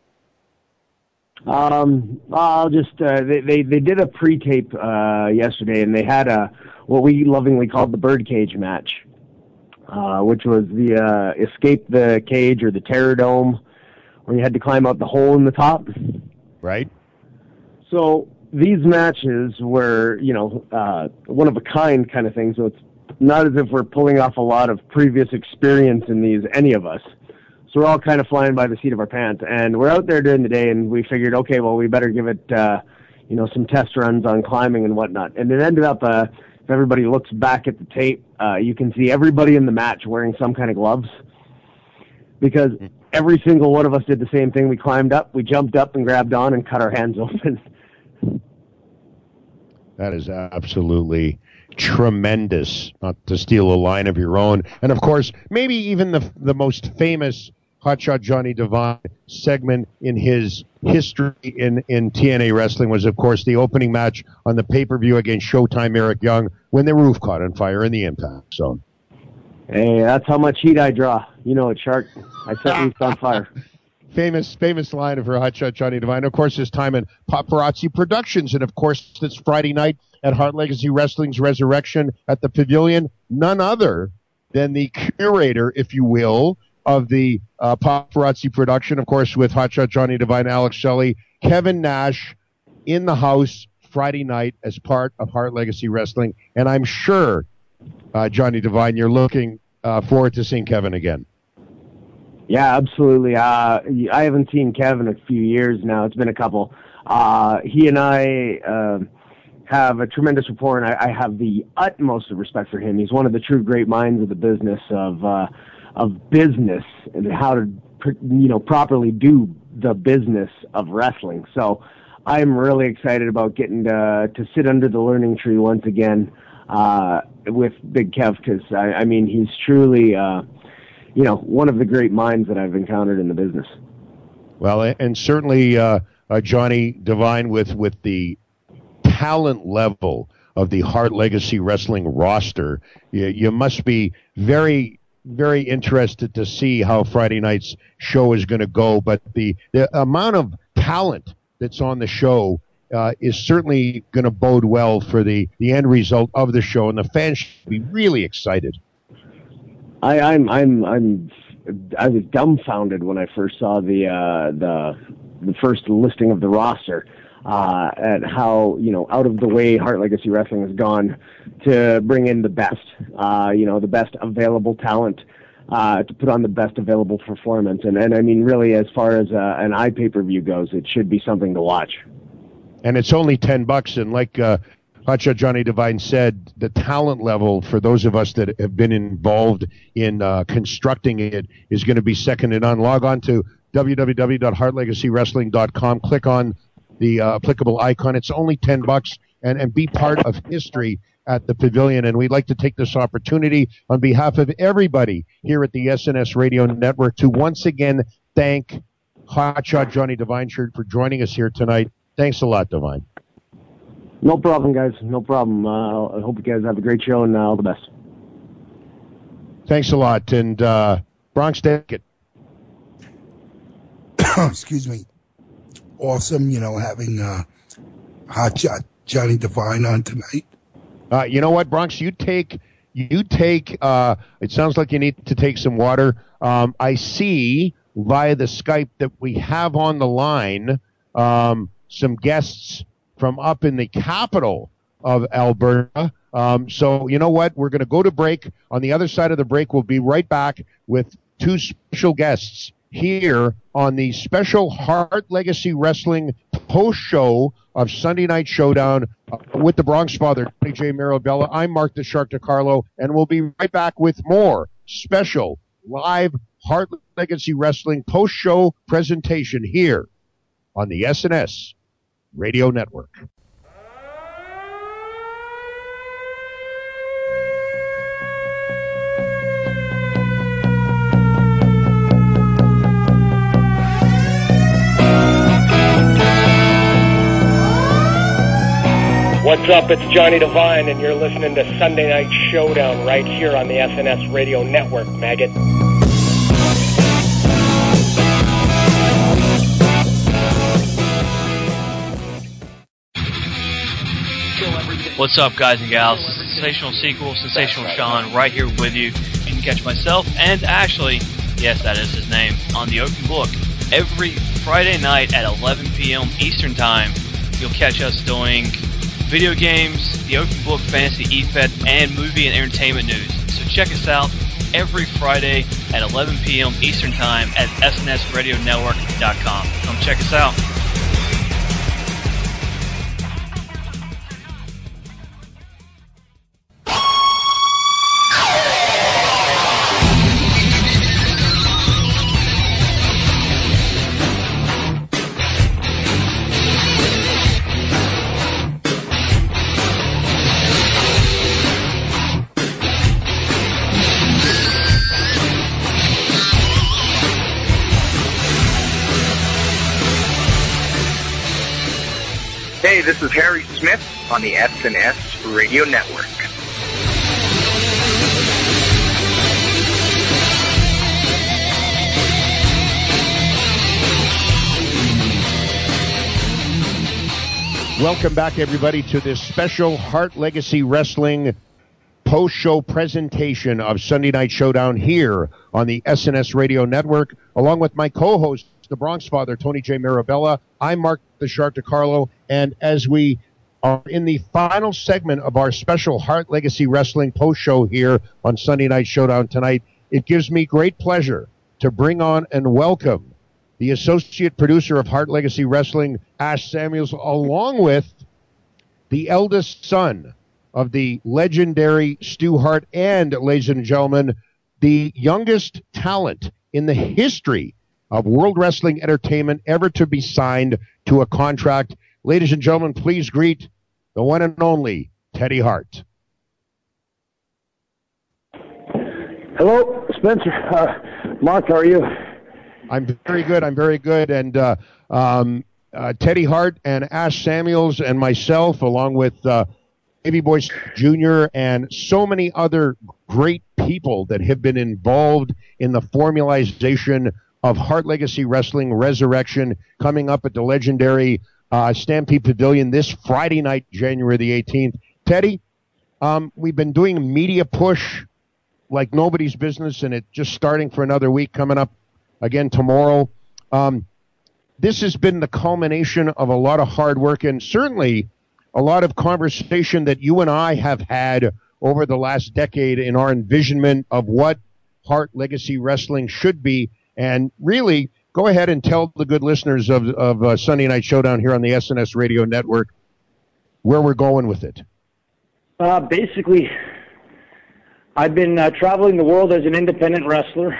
Um, I'll just uh, they, they they did a pre-tape uh, yesterday, and they had a what we lovingly called the birdcage match, uh, which was the uh, escape the cage or the terror dome, where you had to climb out the hole in the top.
Right.
So these matches were, you know, uh, one of a kind kind of thing. So it's not as if we're pulling off a lot of previous experience in these, any of us. So we're all kind of flying by the seat of our pants. And we're out there during the day, and we figured, okay, well, we better give it, uh, you know, some test runs on climbing and whatnot. And it ended up, uh, if everybody looks back at the tape, uh, you can see everybody in the match wearing some kind of gloves. Because every single one of us did the same thing. We climbed up, we jumped up and grabbed on and cut our hands open.
That is absolutely tremendous. Not to steal a line of your own, and of course, maybe even the the most famous Hotshot Johnny Devine segment in his history in in TNA wrestling was, of course, the opening match on the pay per view against Showtime Eric Young when the roof caught on fire in the Impact Zone.
Hey, that's how much heat I draw. You know it, Shark. I set roofs on fire.
famous famous line of her Hotshot Johnny Devine. Of course, this time in Paparazzi Productions, and of course, this Friday night at Hart Legacy Wrestling's Resurrection at the Pavilion. None other than the curator, if you will, of the uh, Paparazzi Production, of course, with Hotshot Johnny Devine, Alex Shelley, Kevin Nash, in the house Friday night as part of Hart Legacy Wrestling, and I'm sure, uh, Johnny Devine, you're looking uh, forward to seeing Kevin again.
Yeah, absolutely. Uh, I haven't seen Kevin a few years now. It's been a couple. Uh, he and I uh, have a tremendous rapport, and I, I have the utmost of respect for him. He's one of the true great minds of the business of uh, of business and how to you know properly do the business of wrestling. So I'm really excited about getting to to sit under the learning tree once again uh, with Big Kev because I, I mean he's truly. Uh, you know, one of the great minds that I've encountered in the business.
Well, and certainly uh, uh, Johnny Devine with with the talent level of the Hart Legacy Wrestling roster, you, you must be very very interested to see how Friday night's show is going to go. But the the amount of talent that's on the show uh, is certainly going to bode well for the, the end result of the show, and the fans should be really excited.
I, I'm I'm I'm I was dumbfounded when I first saw the uh, the the first listing of the roster uh, at how you know out of the way Hart Legacy Wrestling has gone to bring in the best, uh, you know, the best available talent. Uh, to put on the best available performance, and and I mean, really, as far as uh, an eye pay per view goes, it should be something to watch.
And it's only ten bucks, and like uh, Hotshot Johnny Devine said, the talent level for those of us that have been involved in uh, constructing it is going to be second to none. Log on to www.hartlegacywrestling.com. Click on the uh, applicable icon. It's only 10 bucks and, and be part of history at the pavilion. And we'd like to take this opportunity on behalf of everybody here at the SNS Radio Network to once again thank Hotshot Johnny Devine for joining us here tonight. Thanks a lot, Devine.
No problem, guys. No problem. Uh, I hope you guys have a great show and uh, all the best.
Thanks a lot. And uh, Bronx Ticket.
Excuse me. Awesome, you know, having uh, Hot Shot Johnny Devine on tonight.
Uh, you know what, Bronx? You take you take. Uh, it sounds like you need to take some water. Um, I see via the Skype that we have on the line um, some guests from up in the capital of Alberta. Um, so you know what? We're going to go to break. On the other side of the break, we'll be right back with two special guests here on the special Hart Legacy Wrestling post show of Sunday Night Showdown uh, with the Bronx Father, J. Marabella. I'm Mark the Shark DiCarlo, and we'll be right back with more special live Hart Legacy Wrestling post show presentation here on the SNS Radio Network.
What's up? It's Johnny Devine, and you're listening to Sunday Night Showdown right here on the SNS Radio Network, maggot.
What's up, guys and gals? Sensational Sequel, Sensational Sean, right here with you. You can catch myself and Ashley, yes, that is his name, on the Open Book every Friday night at 11 p.m. Eastern Time. You'll catch us doing video games, the Open Book Fantasy eFed, and movie and entertainment news. So check us out every Friday at 11 p.m. Eastern Time at SNSRadioNetwork.com. Come check us out.
Smith on the SNS Radio Network.
Welcome back, everybody, to this special Hart Legacy Wrestling post show presentation of Sunday Night Showdown here on the SNS Radio Network, along with my co host, the Bronx father, Tony J. Mirabella. I'm Mark the Shark DiCarlo. And as we are in the final segment of our special Hart Legacy Wrestling post show here on Sunday Night Showdown tonight, it gives me great pleasure to bring on and welcome the associate producer of Hart Legacy Wrestling, Ash Samuels, along with the eldest son of the legendary Stu Hart and, ladies and gentlemen, the youngest talent in the history of World Wrestling Entertainment ever to be signed to a contract. Ladies and gentlemen, please greet the one and only Teddy Hart.
Hello, Spencer. Uh, Mark, how are you?
I'm very good. I'm very good. And uh, um, uh, Teddy Hart and Ash Samuels and myself, along with uh, Boy Jr. and so many other great people that have been involved in the formalization of Hart Legacy Wrestling Resurrection coming up at the legendary uh, Stampede Pavilion this Friday night, January the 18th. Teddy, um, we've been doing a media push like nobody's business, and it just starting for another week coming up again tomorrow. Um, this has been the culmination of a lot of hard work and certainly a lot of conversation that you and I have had over the last decade in our envisionment of what Hart Legacy Wrestling should be. And really, go ahead and tell the good listeners of, of uh, Sunday Night Showdown here on the SNS Radio Network where we're going with it.
Uh, basically, I've been uh, traveling the world as an independent wrestler,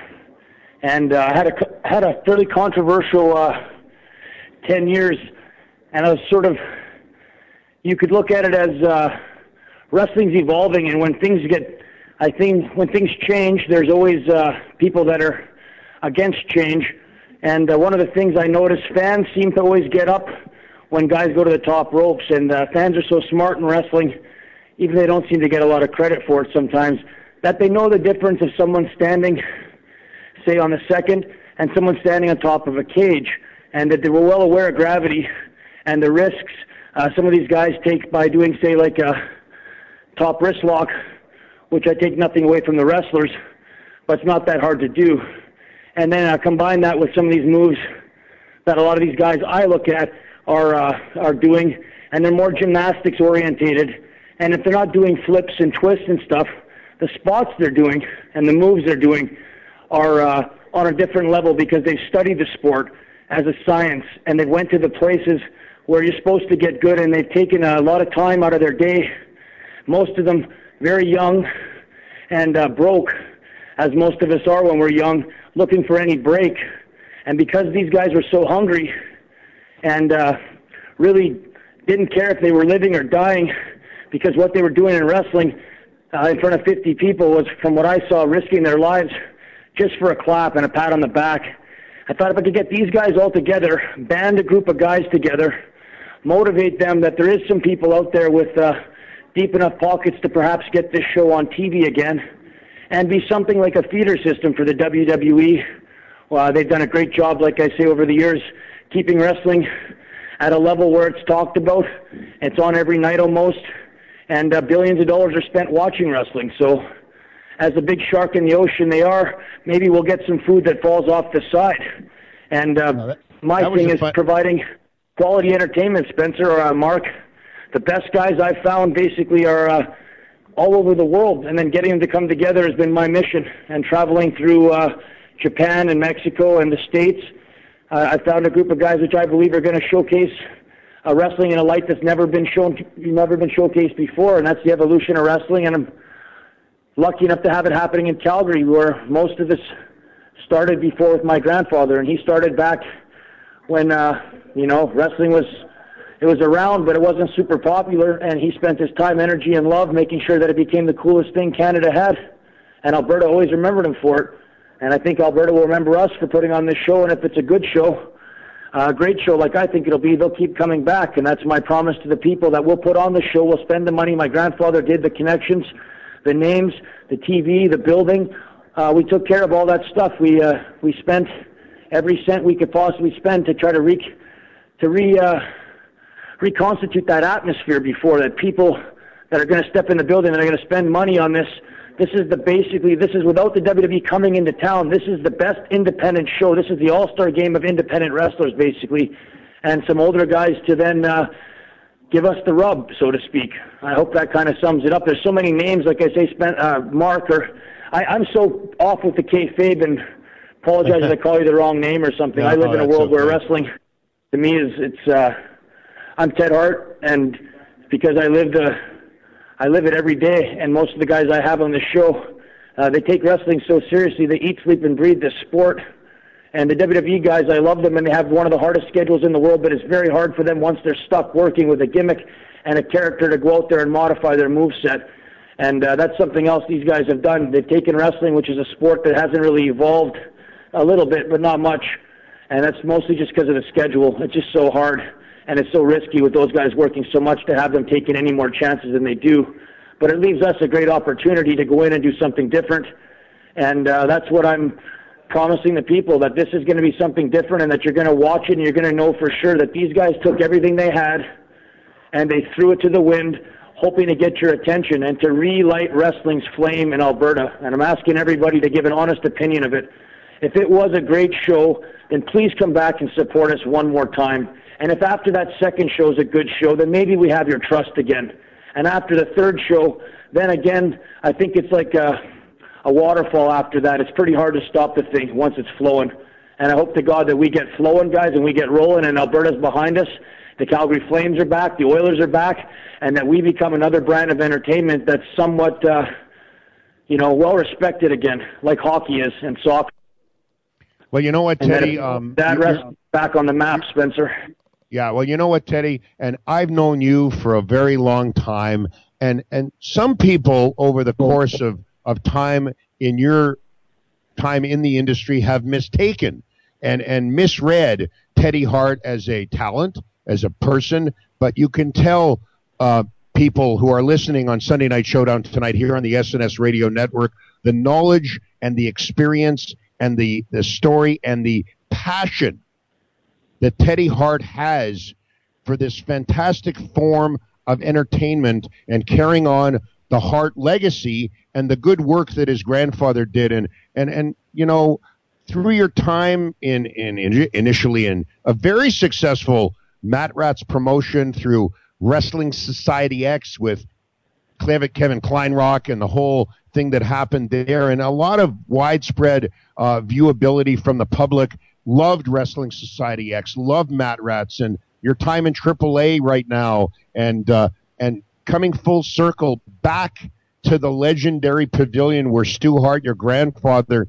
and uh, had a had a fairly controversial uh, ten years, and I was sort of you could look at it as uh, wrestling's evolving, and when things get, I think when things change, there's always people that are against change. And uh, one of the things I notice, fans seem to always get up when guys go to the top ropes, and uh, fans are so smart in wrestling, even they don't seem to get a lot of credit for it sometimes, that they know the difference of someone standing, say, on the second, and someone standing on top of a cage, and that they were well aware of gravity and the risks. Uh, some of these guys take by doing, say, like a top wrist lock, which I take nothing away from the wrestlers, but it's not that hard to do. And then uh, combine that with some of these moves that a lot of these guys I look at are uh, are doing, and they're more gymnastics orientated. And if they're not doing flips and twists and stuff, the spots they're doing and the moves they're doing are uh, on a different level because they've studied the sport as a science and they went to the places where you're supposed to get good, and they've taken a lot of time out of their day. Most of them very young and uh, broke, as most of us are when we're young, looking for any break. And because these guys were so hungry and uh, really didn't care if they were living or dying, because what they were doing in wrestling uh, in front of 50 people was, from what I saw, risking their lives just for a clap and a pat on the back. I thought if I could get these guys all together, band a group of guys together, motivate them that there is some people out there with uh, deep enough pockets to perhaps get this show on TV again and be something like a feeder system for the WWE. Well, they've done a great job, like I say, over the years, keeping wrestling at a level where it's talked about. It's on every night almost, and uh, billions of dollars are spent watching wrestling. So, as a big shark in the ocean they are, maybe we'll get some food that falls off the side. And uh, no, that, my that thing is fun- providing quality entertainment, Spencer or uh, Mark. The best guys I've found basically are uh, all over the world, and then getting them to come together has been my mission. And traveling through uh, Japan and Mexico and the States, uh, I found a group of guys which I believe are going to showcase uh, wrestling in a light that's never been shown, never been showcased before, and that's the evolution of wrestling. And I'm lucky enough to have it happening in Calgary, where most of us started before with my grandfather, and he started back when uh, you know wrestling was it was around, but it wasn't super popular. And he spent his time, energy, and love making sure that it became the coolest thing Canada had. And Alberta always remembered him for it. And I think Alberta will remember us for putting on this show. And if it's a good show, a great show like I think it'll be, they'll keep coming back. And that's my promise to the people that we'll put on the show. We'll spend the money. My grandfather did the connections, the names, the TV, the building. Uh, we took care of all that stuff. We uh, we spent every cent we could possibly spend to try to re to re uh, reconstitute that atmosphere before that people that are going to step in the building that are going to spend money on this. This is the basically this is without the WWE coming into town. This is the best independent show. This is the all-star game of independent wrestlers basically, and some older guys to then uh, give us the rub, so to speak. I hope that kind of sums it up. There's so many names, like I say, spent uh, Mark or I, I'm so off with the kayfabe and apologize if I call you the wrong name or something.
No,
I live
no,
in a world where wrestling, to me, is it's. Uh, I'm Ted Hart, and because I live the, I live it every day, and most of the guys I have on the show, uh, they take wrestling so seriously. They eat, sleep, and breathe this sport. And the WWE guys, I love them, and they have one of the hardest schedules in the world. But it's very hard for them once they're stuck working with a gimmick and a character to go out there and modify their moveset. And uh, that's something else these guys have done. They've taken wrestling, which is a sport that hasn't really evolved a little bit, but not much. And that's mostly just because of the schedule. It's just so hard, and it's so risky with those guys working so much to have them taking any more chances than they do. But it leaves us a great opportunity to go in and do something different. And uh, that's what I'm promising the people that this is going to be something different and that you're going to watch it and you're going to know for sure that these guys took everything they had and they threw it to the wind, hoping to get your attention and to relight wrestling's flame in Alberta. And I'm asking everybody to give an honest opinion of it. If it was a great show, then please come back and support us one more time. And if after that second show is a good show, then maybe we have your trust again. And after the third show, then again, I think it's like a, a waterfall after that. It's pretty hard to stop the thing once it's flowing. And I hope to God that we get flowing, guys, and we get rolling, and Alberta's behind us. The Calgary Flames are back, the Oilers are back, and that we become another brand of entertainment that's somewhat, uh, you know, well respected again, like hockey is and soccer.
Well, you know what,
that
Teddy?
it-
Um,
that rest back on the map, Spencer.
Yeah, well, you know what, Teddy, and I've known you for a very long time, and and some people over the course of of time in your time in the industry have mistaken and and misread Teddy Hart as a talent, as a person, but you can tell uh, people who are listening on Sunday Night Showdown tonight here on the SNS Radio Network the knowledge and the experience and the the story and the passion that Teddy Hart has for this fantastic form of entertainment and carrying on the Hart legacy and the good work that his grandfather did. And, and, and, you know, through your time in, in, in initially in a very successful MattRats promotion through Wrestling Society X with Kevin Kleinrock and the whole thing that happened there, and a lot of widespread uh, viewability from the public. Loved Wrestling Society X, loved MattRats, and your time in AAA right now, and uh, and coming full circle back to the legendary pavilion where Stu Hart, your grandfather,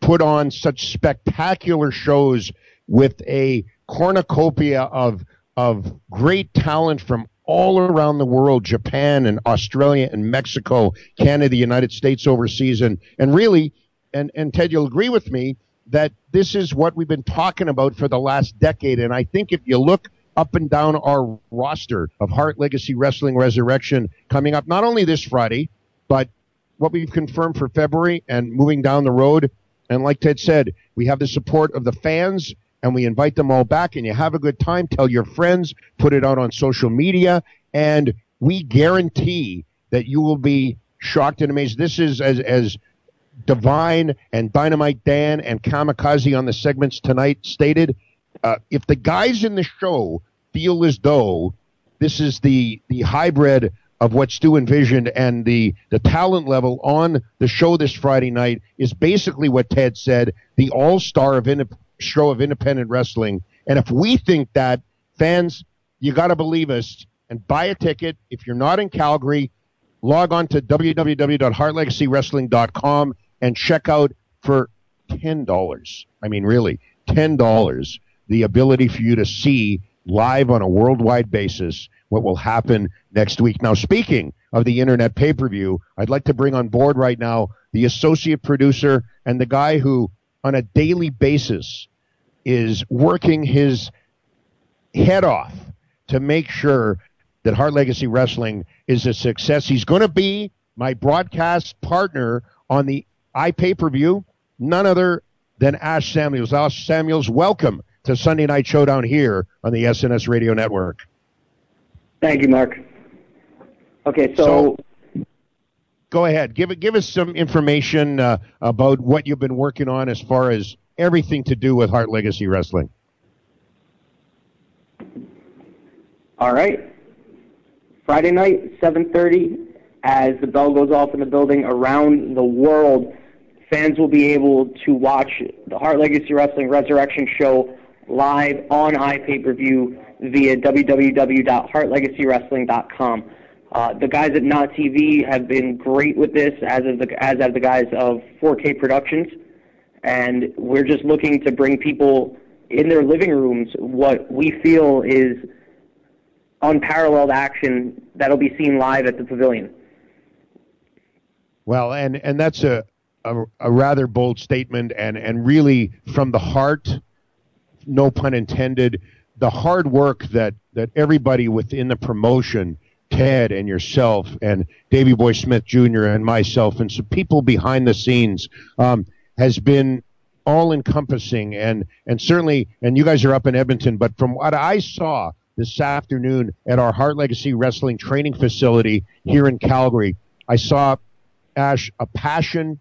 put on such spectacular shows with a cornucopia of of great talent from all around the world, Japan and Australia and Mexico, Canada, the United States overseas, and and really, and and Ted, you'll agree with me that this is what we've been talking about for the last decade. And I think if you look up and down our roster of Hart Legacy Wrestling Resurrection coming up not only this Friday, but what we've confirmed for February and moving down the road. And like Ted said, we have the support of the fans and we invite them all back and you have a good time. Tell your friends, put it out on social media, and we guarantee that you will be shocked and amazed. This is as, as Devine and Dynamite Dan and Kamikaze on the segments tonight stated. Uh, if the guys in the show feel as though this is the the hybrid of what Stu envisioned and the the talent level on the show this Friday night is basically what Ted said, the all star of indep- show of independent wrestling. And if we think that, fans, you got to believe us and buy a ticket. If you're not in Calgary, log on to www.hartlegacywrestling.com and check out for ten dollars. I mean, really, ten dollars. The ability for you to see live on a worldwide basis what will happen next week. Now, speaking of the internet pay per view, I'd like to bring on board right now the associate producer and the guy who, on a daily basis, is working his head off to make sure that Hart Legacy Wrestling is a success. He's going to be my broadcast partner on the iPay per view, none other than Ash Samuels. Ash Samuels, welcome to Sunday Night Showdown here on the SNS Radio Network.
Thank you, Mark. Okay, so,
go ahead. Give it. Give us some information uh, about what you've been working on as far as everything to do with Hart Legacy Wrestling.
all right. Friday night, 7:30, as the bell goes off in the building around the world, fans will be able to watch the Hart Legacy Wrestling Resurrection Show live on iPay-per-view via www.hartlegacywrestling.com. Uh, the guys at Not TV have been great with this, as of the as have the guys of 4K Productions, and we're just looking to bring people in their living rooms what we feel is unparalleled action that'll be seen live at the pavilion.
Well, and and that's a, a a rather bold statement, and and really from the heart, no pun intended. The hard work that that everybody within the promotion, Ted and yourself, and Davey Boy Smith Jr. and myself, and some people behind the scenes, um, has been all encompassing, and and certainly, and you guys are up in Edmonton, but from what I saw this afternoon at our Hart Legacy Wrestling training facility here in Calgary, I saw Ash, a passion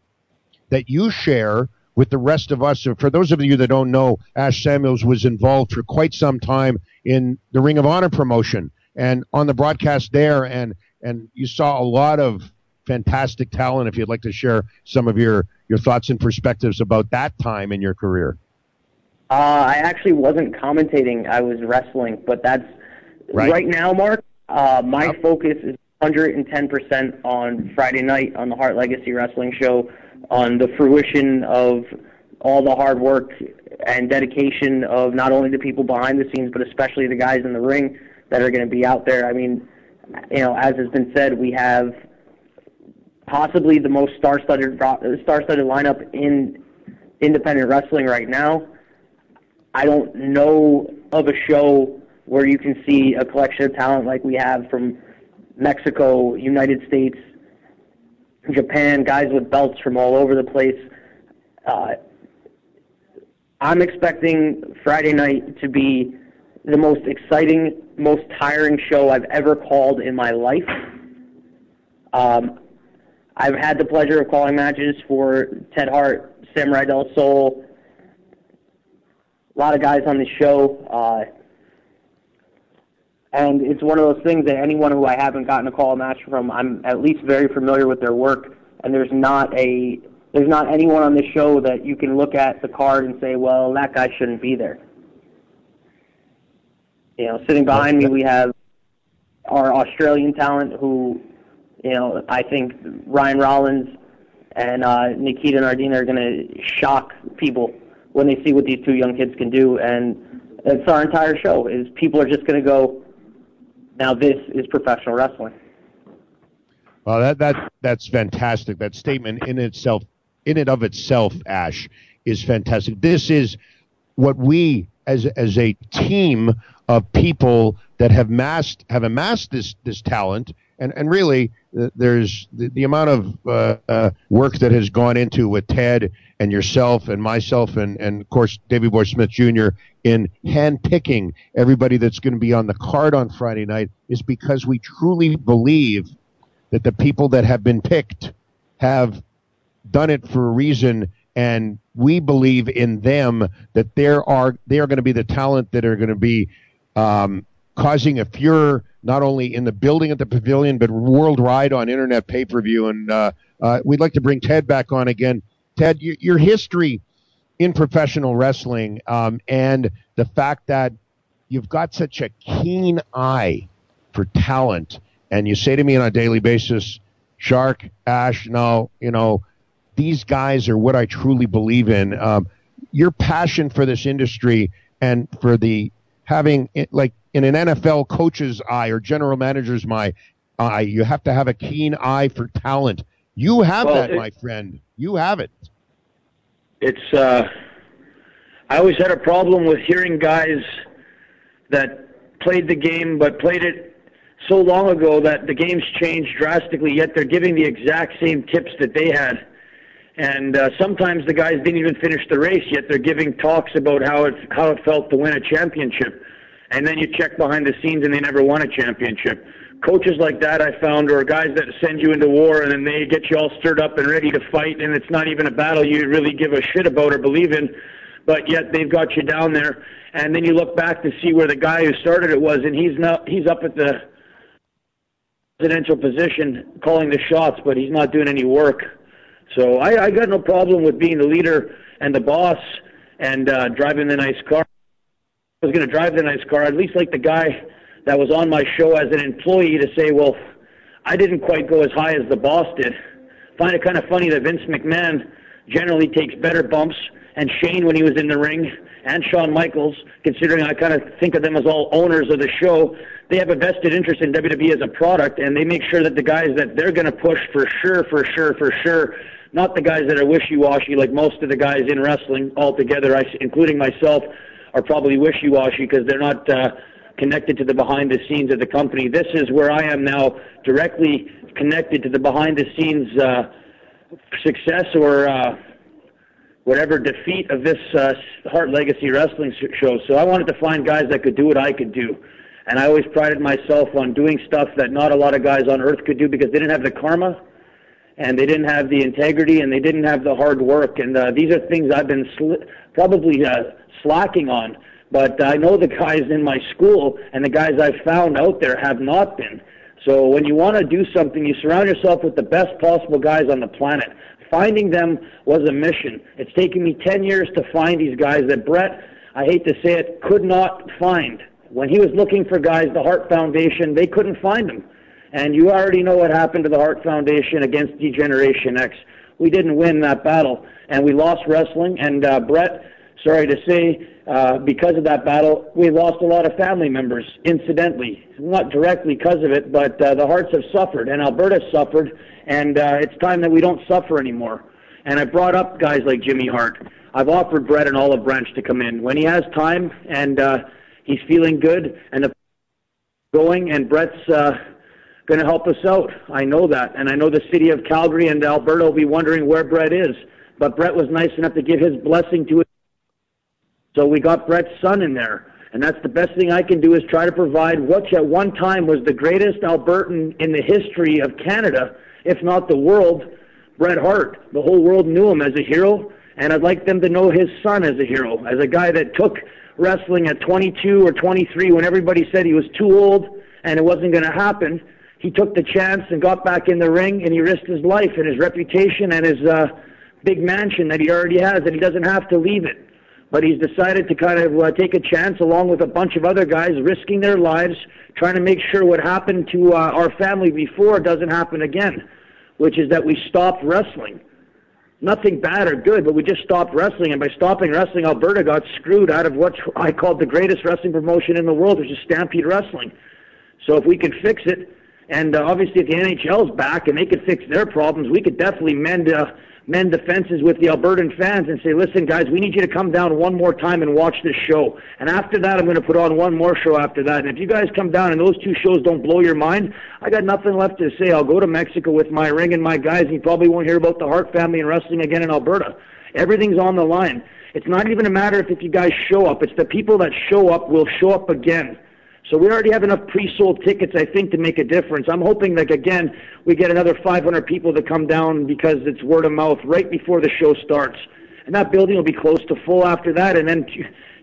that you share with the rest of us. For those of you that don't know, Ash Samuels was involved for quite some time in the Ring of Honor promotion and on the broadcast there. And, and you saw a lot of fantastic talent. If you'd like to share some of your, your thoughts and perspectives about that time in your career.
Uh, I actually wasn't commentating; I was wrestling. But that's
Right.
right, now, Mark. Uh, my focus is 110% on Friday night on the Hart Legacy Wrestling Show, on the fruition of all the hard work and dedication of not only the people behind the scenes, but especially the guys in the ring that are going to be out there. I mean, you know, as has been said, we have possibly the most star-studded star-studded lineup in independent wrestling right now. I don't know of a show where you can see a collection of talent like we have from Mexico, United States, Japan, guys with belts from all over the place. Uh, I'm expecting Friday night to be the most exciting, most tiring show I've ever called in my life. Um, I've had the pleasure of calling matches for Ted Hart, Samurai Del Sol, a lot of guys on the show. Uh, and it's one of those things that anyone who I haven't gotten a call match from, I'm at least very familiar with their work. And there's not a there's not anyone on this show that you can look at the card and say, well, that guy shouldn't be there. You know, sitting behind me, we have our Australian talent who, you know, I think Ryan Rollins and uh, Nikita Nardina are going to shock people when they see what these two young kids can do. And it's our entire show is people are just going to go, now this is professional wrestling.
Well, that that that's fantastic. That statement in itself, in and of itself, Ash, is fantastic. This is what we, as as a team of people that have massed have amassed this this talent, and and really, uh, there's the, the amount of uh, uh, work that has gone into with Ted and yourself and myself and and of course Davey Boy Smith Jr. in handpicking everybody that's going to be on the card on Friday night is because we truly believe that the people that have been picked have done it for a reason and we believe in them that there are they are going to be the talent that are going to be um, causing a furor not only in the building at the pavilion but worldwide on internet pay-per-view and uh, uh, we'd like to bring ted back on again ted your, your history in professional wrestling um, and the fact that you've got such a keen eye for talent and you say to me on a daily basis, Shark, Ash, no, you know, these guys are what I truly believe in. Um, your passion for this industry and for the having it, like in an NFL coach's eye or general manager's my eye, you have to have a keen eye for talent. You have
Well,
that,
it-
my friend. You have it.
It's uh, I always had a problem with hearing guys that played the game but played it so long ago that the game's changed drastically. Yet they're giving the exact same tips that they had, and uh, sometimes the guys didn't even finish the race. Yet they're giving talks about how it how it felt to win a championship. and then you check behind the scenes and they never won a championship. Coaches like that I found are guys that send you into war and then they get you all stirred up and ready to fight, and it's not even a battle you really give a shit about or believe in, but yet they've got you down there. And then you look back to see where the guy who started it was, and he's not he's up at the presidential position calling the shots, but he's not doing any work. So I, I got no problem with being the leader and the boss and uh, driving the nice car. I was going to drive the nice car. At least like the guy that was on my show as an employee to say, well, I didn't quite go as high as the boss did. Find it kind of funny that Vince McMahon generally takes better bumps, and Shane when he was in the ring, and Shawn Michaels, considering I kind of think of them as all owners of the show, they have a vested interest in WWE as a product, and they make sure that the guys that they're going to push for sure, for sure, for sure, not the guys that are wishy-washy like most of the guys in wrestling altogether, including myself, are probably wishy-washy because they're not uh, connected to the behind the scenes of the company. This is where I am now directly connected to the behind the scenes uh, success or uh, whatever defeat of this uh, Hart Legacy Wrestling show. So I wanted to find guys that could do what I could do. And I always prided myself on doing stuff that not a lot of guys on earth could do because they didn't have the karma and they didn't have the integrity and they didn't have the hard work. And uh, these are things I've been sl- probably uh, slacking on. But I know the guys in my school and the guys I've found out there have not been. So when you want to do something, you surround yourself with the best possible guys on the planet. Finding them was a mission. It's taken me 10 years to find these guys that Bret, I hate to say it, could not find. When he was looking for guys, the Hart Foundation, they couldn't find them. And you already know what happened to the Hart Foundation against Degeneration X. We didn't win that battle, and we lost wrestling. And uh, Bret, sorry to say, uh, because of that battle, we lost a lot of family members, incidentally. Not directly because of it, but uh, the Harts have suffered, and Alberta suffered, and uh, it's time that we don't suffer anymore. And I brought up guys like Jimmy Hart. I've offered Bret an olive branch to come in. When he has time and uh, he's feeling good and the going, and Bret's uh, going to help us out. I know that, and I know the city of Calgary and Alberta will be wondering where Bret is. But Bret was nice enough to give his blessing to it. So we got Bret's son in there. And that's the best thing I can do is try to provide what at one time was the greatest Albertan in the history of Canada, if not the world, Bret Hart. The whole world knew him as a hero, and I'd like them to know his son as a hero, as a guy that took wrestling at 22 or 23 when everybody said he was too old and it wasn't going to happen. He took the chance and got back in the ring, and he risked his life and his reputation and his uh, big mansion that he already has, and he doesn't have to leave it but he's decided to kind of uh, take a chance along with a bunch of other guys risking their lives trying to make sure what happened to uh, our family before doesn't happen again which is that we stopped wrestling. Nothing bad or good but we just stopped wrestling and by stopping wrestling alberta got screwed out of what i called the greatest wrestling promotion in the world which is stampede wrestling. So if we could fix it and uh, obviously if the nhl's back and they could fix their problems we could definitely mend uh, mend the fences with the Albertan fans and say, listen, guys, we need you to come down one more time and watch this show. And after that, I'm going to put on one more show after that. And if you guys come down and those two shows don't blow your mind, I got nothing left to say. I'll go to Mexico with my ring and my guys, and you probably won't hear about the Hart family and wrestling again in Alberta. Everything's on the line. It's not even a matter of if you guys show up. It's the people that show up will show up again. So we already have enough pre-sold tickets, I think, to make a difference. I'm hoping that again we get another 500 people to come down because it's word of mouth right before the show starts, and that building will be close to full after that. And then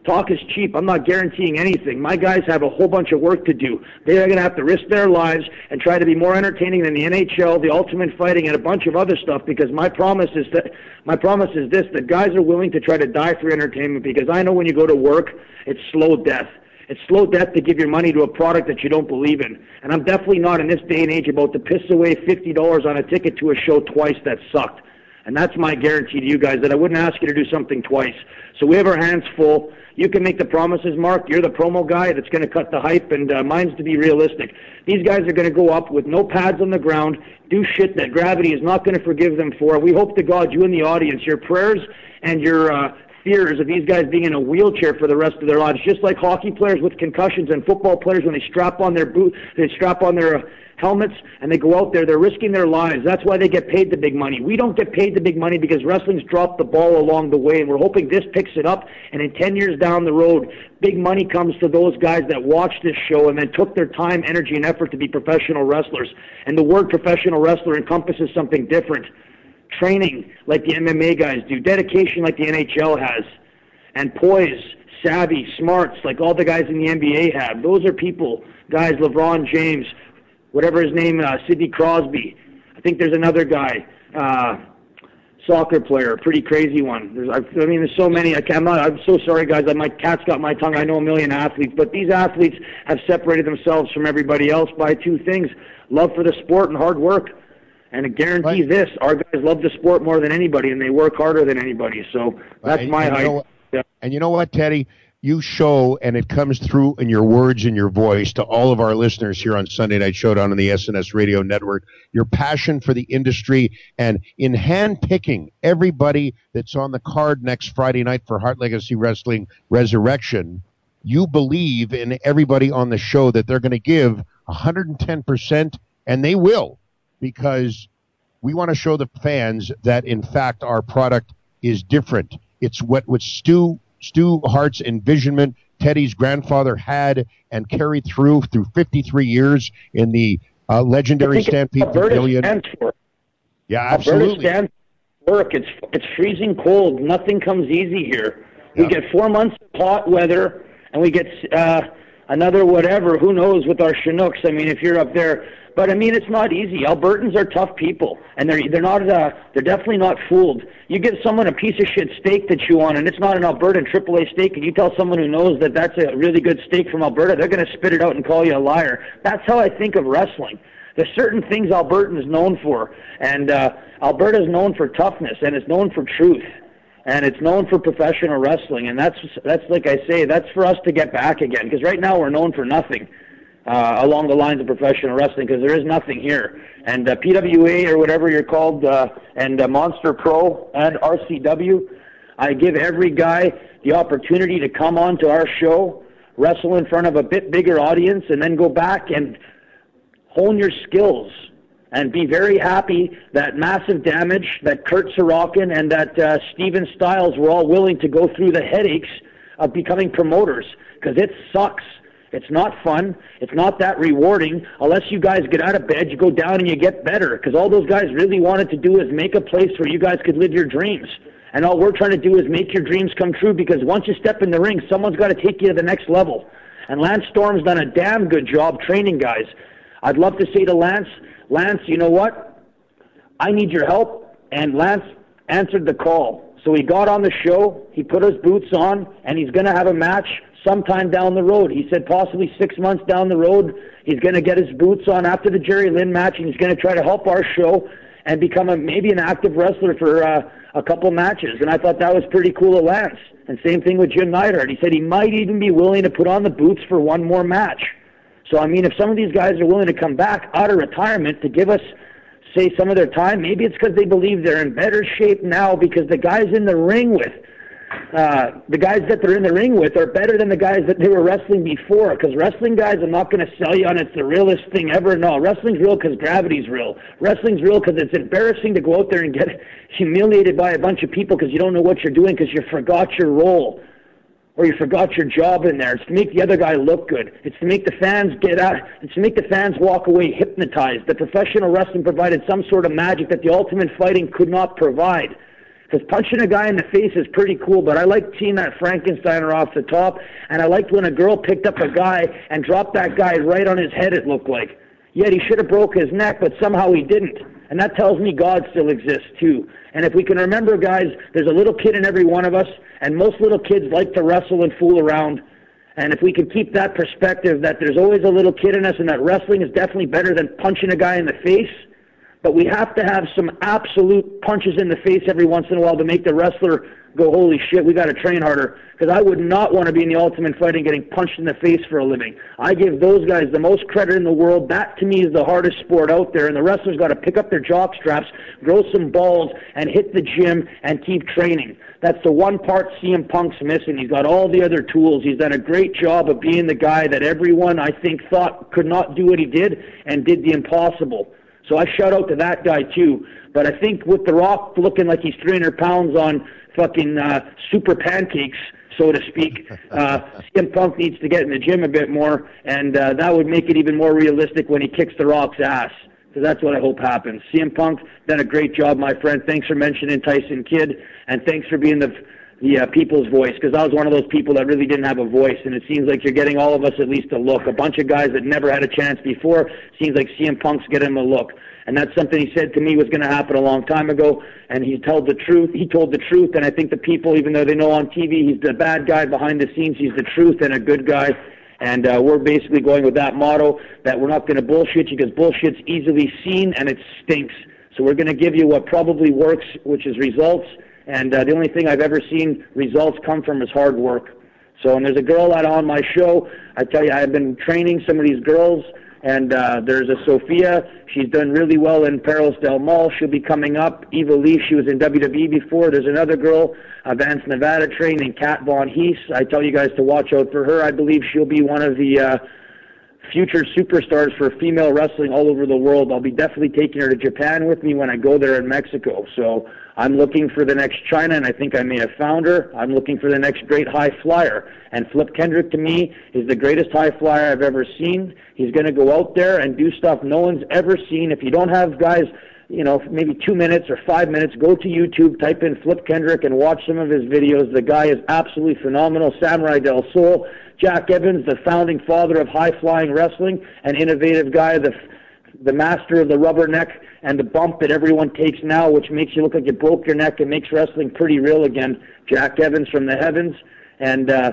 talk is cheap. I'm not guaranteeing anything. My guys have a whole bunch of work to do. They are going to have to risk their lives and try to be more entertaining than the NHL, the Ultimate Fighting, and a bunch of other stuff. Because my promise is that my promise is this: that guys are willing to try to die for entertainment. Because I know when you go to work, it's slow death. It's slow death to give your money to a product that you don't believe in. And I'm definitely not in this day and age about to piss away $50 on a ticket to a show twice that sucked. And that's my guarantee to you guys that I wouldn't ask you to do something twice. So we have our hands full. You can make the promises, Mark. You're the promo guy that's going to cut the hype, and uh, mine's to be realistic. These guys are going to go up with no pads on the ground, do shit that gravity is not going to forgive them for. We hope to God, you in the audience, your prayers and your uh, fears of these guys being in a wheelchair for the rest of their lives, just like hockey players with concussions and football players when they strap on their boot, they strap on their helmets and they go out there. They're risking their lives. That's why they get paid the big money. We don't get paid the big money because wrestling's dropped the ball along the way, and we're hoping this picks it up. And in 10 years down the road, big money comes to those guys that watched this show and then took their time, energy, and effort to be professional wrestlers. And the word professional wrestler encompasses something different. Training like the MMA guys do, dedication like the NHL has, and poise, savvy, smarts like all the guys in the NBA have. Those are people, guys, LeBron James, whatever his name, uh, Sidney Crosby. I think there's another guy, uh, soccer player, pretty crazy one. There's, I, I mean, there's so many. I can't, I'm not. I'm so sorry, guys. I, my cat's got my tongue. I know a million athletes, but these athletes have separated themselves from everybody else by two things: love for the sport and hard work. And I guarantee this: our guys love the sport more than anybody, and they work harder than anybody. So that's
And-
my
and you know what- And you know what, Teddy? You show, and it comes through in your words and your voice to all of our listeners here on Sunday Night Showdown on the SNS Radio Network, your passion for the industry and in handpicking everybody that's on the card next Friday night for Hart Legacy Wrestling Resurrection. You believe in everybody on the show that they're going to give 110%, and they will, because we want to show the fans that in fact our product is different. It's what what Stu Stu Hart's envisionment Teddy's grandfather had and carried through through 53 years in the uh, legendary Stampede Pavilion. Yeah,
Alberta
absolutely.
for work. It's it's freezing cold. Nothing comes easy here. We get four months of hot weather, and we get uh, another whatever. Who knows with our Chinooks? I mean, if you're up there, but I mean, it's not easy. Albertans are tough people, and they're they're not uh, they're definitely not fooled. You give someone a piece of shit steak to chew on, and it's not an Albertan AAA steak, and you tell someone who knows that that's a really good steak from Alberta, they're going to spit it out and call you a liar. That's how I think of wrestling. There's certain things Albertan is known for, and uh, is known for toughness, and it's known for truth, and it's known for professional wrestling, and that's that's like I say, that's for us to get back again. Because right now we're known for nothing uh, along the lines of professional wrestling, because there is nothing here. And uh, PWA or whatever you're called, uh, and uh, Monster Pro and RCW, I give every guy the opportunity to come on to our show, wrestle in front of a bit bigger audience, and then go back and hone your skills and be very happy that Massive Damage, that Kurt Sorokin, and that uh, Steven Styles were all willing to go through the headaches of becoming promoters because it sucks. It's not fun. It's not that rewarding unless you guys get out of bed, you go down and you get better because all those guys really wanted to do is make a place where you guys could live your dreams. And all we're trying to do is make your dreams come true because once you step in the ring, someone's got to take you to the next level. And Lance Storm's done a damn good job training guys. I'd love to say to Lance, Lance, you know what? I need your help. And Lance answered the call. So he got on the show, he put his boots on, and he's going to have a match sometime down the road. He said possibly six months down the road, he's going to get his boots on after the Jerry Lynn match, and he's going to try to help our show and become a, maybe an active wrestler for uh, a couple matches. And I thought that was pretty cool of Lance. And same thing with Jim Neidhart. He said he might even be willing to put on the boots for one more match. So I mean, if some of these guys are willing to come back out of retirement to give us, say, some of their time, maybe it's because they believe they're in better shape now because the guys in the ring with, uh, the guys that they're in the ring with are better than the guys that they were wrestling before. Because wrestling guys, I'm not going to sell you on it's the realest thing ever. No, wrestling's real because gravity's real. Wrestling's real because it's embarrassing to go out there and get humiliated by a bunch of people because you don't know what you're doing because you forgot your role or you forgot your job in there. It's to make the other guy look good. It's to make the fans get out. It's to make the fans walk away hypnotized. The professional wrestling provided some sort of magic that the ultimate fighting could not provide. Because punching a guy in the face is pretty cool, but I like seeing that Frankensteiner off the top, and I liked when a girl picked up a guy and dropped that guy right on his head, it looked like. Yet he should have broke his neck, but somehow he didn't. And that tells me God still exists too. And if we can remember, guys, there's a little kid in every one of us, and most little kids like to wrestle and fool around. And if we can keep that perspective that there's always a little kid in us and that wrestling is definitely better than punching a guy in the face, but we have to have some absolute punches in the face every once in a while to make the wrestler go, holy shit, we got to train harder. Because I would not want to be in the ultimate fighting getting punched in the face for a living. I give those guys the most credit in the world. That to me is the hardest sport out there. And the wrestlers got to pick up their jock straps, grow some balls, and hit the gym and keep training. That's the one part CM Punk's missing. He's got all the other tools. He's done a great job of being the guy that everyone I think thought could not do what he did and did the impossible. So I shout out to that guy too. But I think with The Rock looking like he's 300 pounds on fucking uh, super pancakes, so to speak, uh, CM Punk needs to get in the gym a bit more, and uh, that would make it even more realistic when he kicks The Rock's ass. So that's what I hope happens. CM Punk done a great job, my friend. Thanks for mentioning Tyson Kidd, and thanks for being the the uh, people's voice because I was one of those people that really didn't have a voice, and it seems like you're getting all of us at least a look. A bunch of guys that never had a chance before seems like CM Punk's getting a look, and that's something he said to me was going to happen a long time ago. And he told the truth. He told the truth, and I think the people, even though they know on TV he's the bad guy behind the scenes, he's the truth and a good guy. And uh, we're basically going with that motto that we're not going to bullshit you because bullshit's easily seen and it stinks. So we're going to give you what probably works, which is results. And uh, the only thing I've ever seen results come from is hard work. So, and there's a girl that on my show. I tell you, I've been training some of these girls, and uh, there's a Sophia. She's done really well in Perros del Mal. She'll be coming up. Eva Lee, she was in WWE before. There's another girl, uh, Vance Nevada trained, named Kat Von Hees. I tell you guys to watch out for her. I believe she'll be one of the uh, future superstars for female wrestling all over the world. I'll be definitely taking her to Japan with me when I go there in Mexico. So I'm looking for the next China, and I think I may have found her. I'm looking for the next great high flyer. And Flip Kendrick, to me, is the greatest high flyer I've ever seen. He's going to go out there and do stuff no one's ever seen. If you don't have guys, you know, maybe two minutes or five minutes, go to YouTube, type in Flip Kendrick, and watch some of his videos. The guy is absolutely phenomenal. Samurai Del Sol. Jack Evans, the founding father of high flying wrestling, an innovative guy, the the master of the rubber neck and the bump that everyone takes now, which makes you look like you broke your neck and makes wrestling pretty real again. Jack Evans from the heavens, and uh,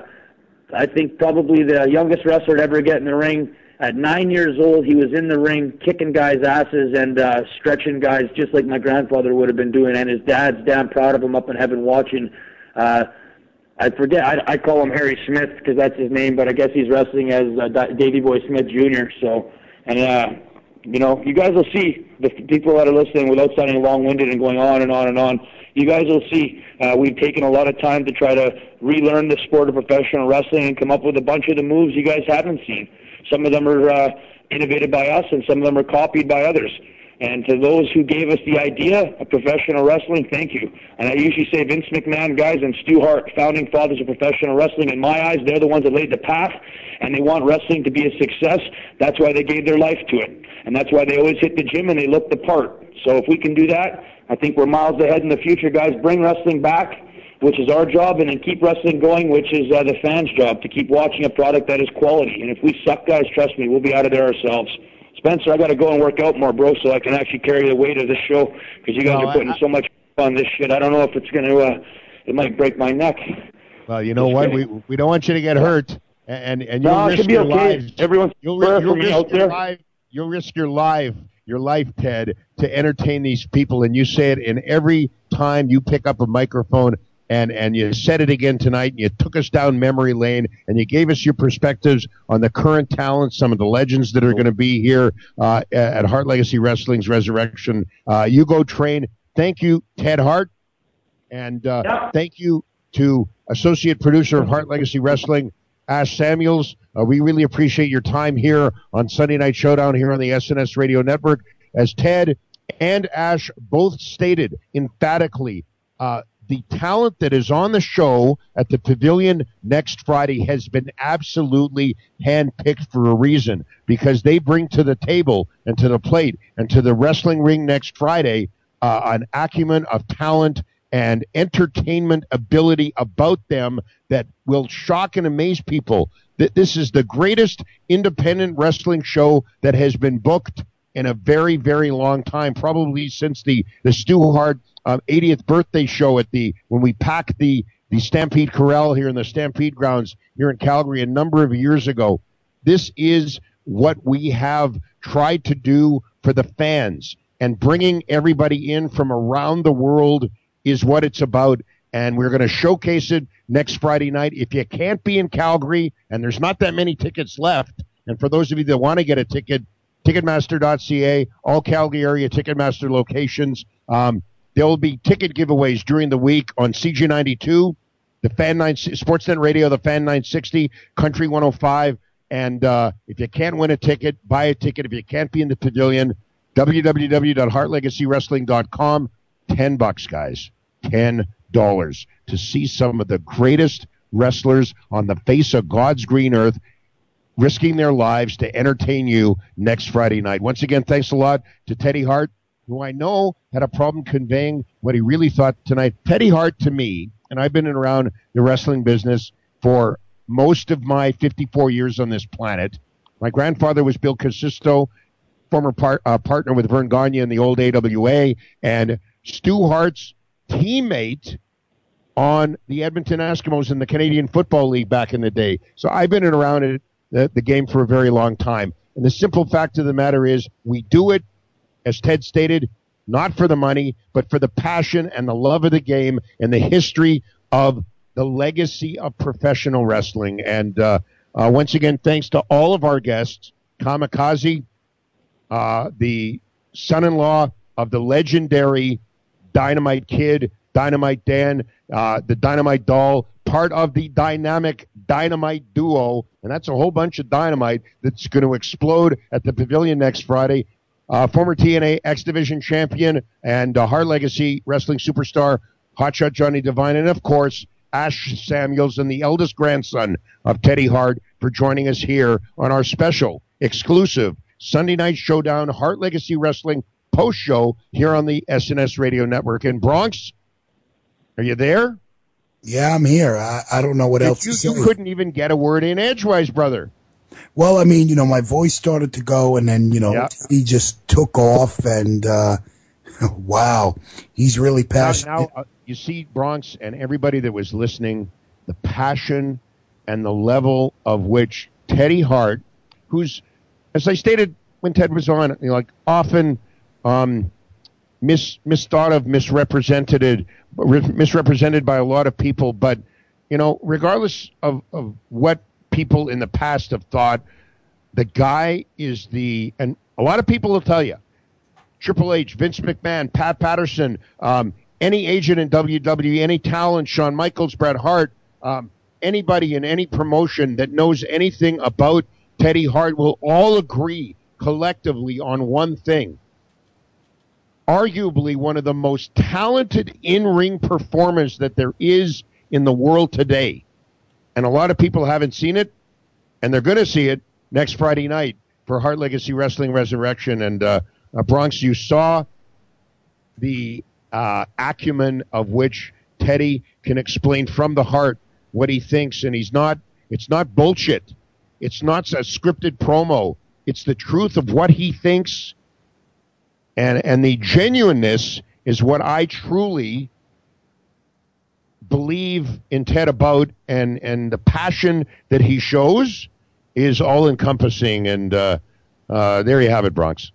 I think probably the youngest wrestler to ever get in the ring. At nine years old, he was in the ring kicking guys' asses and uh, stretching guys just like my grandfather would have been doing, and his dad's damn proud of him up in heaven watching. Uh, I forget. I, I call him Harry Smith because that's his name, but I guess he's wrestling as uh, Davey Boy Smith Jr. So, and uh, you know, you guys will see the people that are listening without sounding long-winded and going on and on and on. You guys will see uh, we've taken a lot of time to try to relearn the sport of professional wrestling and come up with a bunch of the moves you guys haven't seen. Some of them are uh, innovated by us, and some of them are copied by others. And to those who gave us the idea of professional wrestling, thank you. And I usually say Vince McMahon guys and Stu Hart, founding fathers of professional wrestling. In my eyes, they're the ones that laid the path, and they want wrestling to be a success. That's why they gave their life to it. And that's why they always hit the gym and they look the part. So if we can do that, I think we're miles ahead in the future, guys. Bring wrestling back, which is our job, and then keep wrestling going, which is uh, the fans' job, to keep watching a product that is quality. And if we suck, guys, trust me, we'll be out of there ourselves. Spencer, I got to go and work out more, bro, so I can actually carry the weight of this show because you guys
No,
are putting
I-
so much on this shit. I don't know if it's going to, uh, it might break my neck.
Well, you know
Just
what?
kidding.
We we don't want you to get hurt, and and you'll
No,
risk
be
your
okay.
lives.
Everyone's
you'll, you'll risk
out
your
there.
life. You'll risk your life, your life, Ted, to entertain these people. And you say it in every time you pick up a microphone. And, and you said it again tonight, and you took us down memory lane, and you gave us your perspectives on the current talent, some of the legends that are going to be here uh, at Hart Legacy Wrestling's Resurrection. Uh, you go train. Thank you, Ted Hart. And uh, thank you to associate producer of Hart Legacy Wrestling, Ash Samuels. Uh, we really appreciate your time here on Sunday Night Showdown here on the SNS Radio Network. As Ted and Ash both stated emphatically, uh, the talent that is on the show at the pavilion next Friday has been absolutely handpicked for a reason because they bring to the table and to the plate and to the wrestling ring next Friday uh, an acumen of talent and entertainment ability about them that will shock and amaze people. That this is the greatest independent wrestling show that has been booked in a very, very long time, probably since the the Stu Hart um, 80th birthday show at the when we packed the the Stampede Corral here in the Stampede grounds here in Calgary a number of years ago. This is what we have tried to do for the fans and bringing everybody in from around the world is what it's about. And we're going to showcase it next Friday night. If you can't be in Calgary and there's not that many tickets left, and for those of you that want to get a ticket, Ticketmaster.ca, all Calgary area Ticketmaster locations. Um, There will be ticket giveaways during the week on CG92, the Fan 9, Sportsnet Radio, the Fan 960, Country 105. And uh, if you can't win a ticket, buy a ticket. If you can't be in the pavilion, www.hartlegacywrestling.com. 10 bucks, guys. $10 to see some of the greatest wrestlers on the face of God's green earth risking their lives to entertain you next Friday night. Once again, thanks a lot to Teddy Hart, who I know had a problem conveying what he really thought tonight. Teddy Hart, to me, and I've been around the wrestling business for most of my 54 years on this planet. My grandfather was Bill Casisto, former par- uh, partner with Verne Gagne in the old AWA, and Stu Hart's teammate on the Edmonton Eskimos in the Canadian Football League back in the day. So I've been around it, the, the game for a very long time. And the simple fact of the matter is, we do it, as Ted stated, not for the money, but for the passion and the love of the game and the history of the legacy of professional wrestling. And uh, uh, once again, thanks to all of our guests, Kamikaze, uh, the son-in-law of the legendary Dynamite Kid, Dynamite Dan, uh, the Dynamite Doll, part of the dynamic Dynamite duo, and that's a whole bunch of dynamite that's going to explode at the Pavilion next Friday. Uh, former TNA X Division champion and uh, Hart Legacy wrestling superstar Hotshot Johnny Devine, and of course Ash Samuels and the eldest grandson of Teddy Hart for joining us here on our special exclusive Sunday Night Showdown Hart Legacy Wrestling post show here on the SNS Radio Network in Bronx. Are you there?
Yeah, I'm here. I, I don't know what else
you, you couldn't even get a word in edgewise, brother.
Well, I mean, you know, my voice started to go, and then you know,
Yeah.
he just took off, and uh, wow, he's really
Now,
passionate.
now uh, you see Bronx and everybody that was listening, the passion and the level of which Teddy Hart, who's, as I stated when Ted was on, you know, like often um, mis misthought of, misrepresented, re- misrepresented by a lot of people, but you know, regardless of, of what people in the past have thought, the guy is the, and a lot of people will tell you, Triple H, Vince McMahon, Pat Patterson, um, any agent in WWE, any talent, Shawn Michaels, Bret Hart, um, anybody in any promotion that knows anything about Teddy Hart will all agree collectively on one thing. Arguably one of the most talented in ring performers that there is in the world today. And a lot of people haven't seen it, and they're going to see it next Friday night for Hart Legacy Wrestling Resurrection. And uh, uh, Bronx, you saw the uh, acumen of which Teddy can explain from the heart what he thinks, and he's not. It's not bullshit. It's not a scripted promo. It's the truth of what he thinks, and and the genuineness is what I truly believe in Ted about, and and the passion that he shows is all encompassing. And uh, uh, there you have it, Bronx.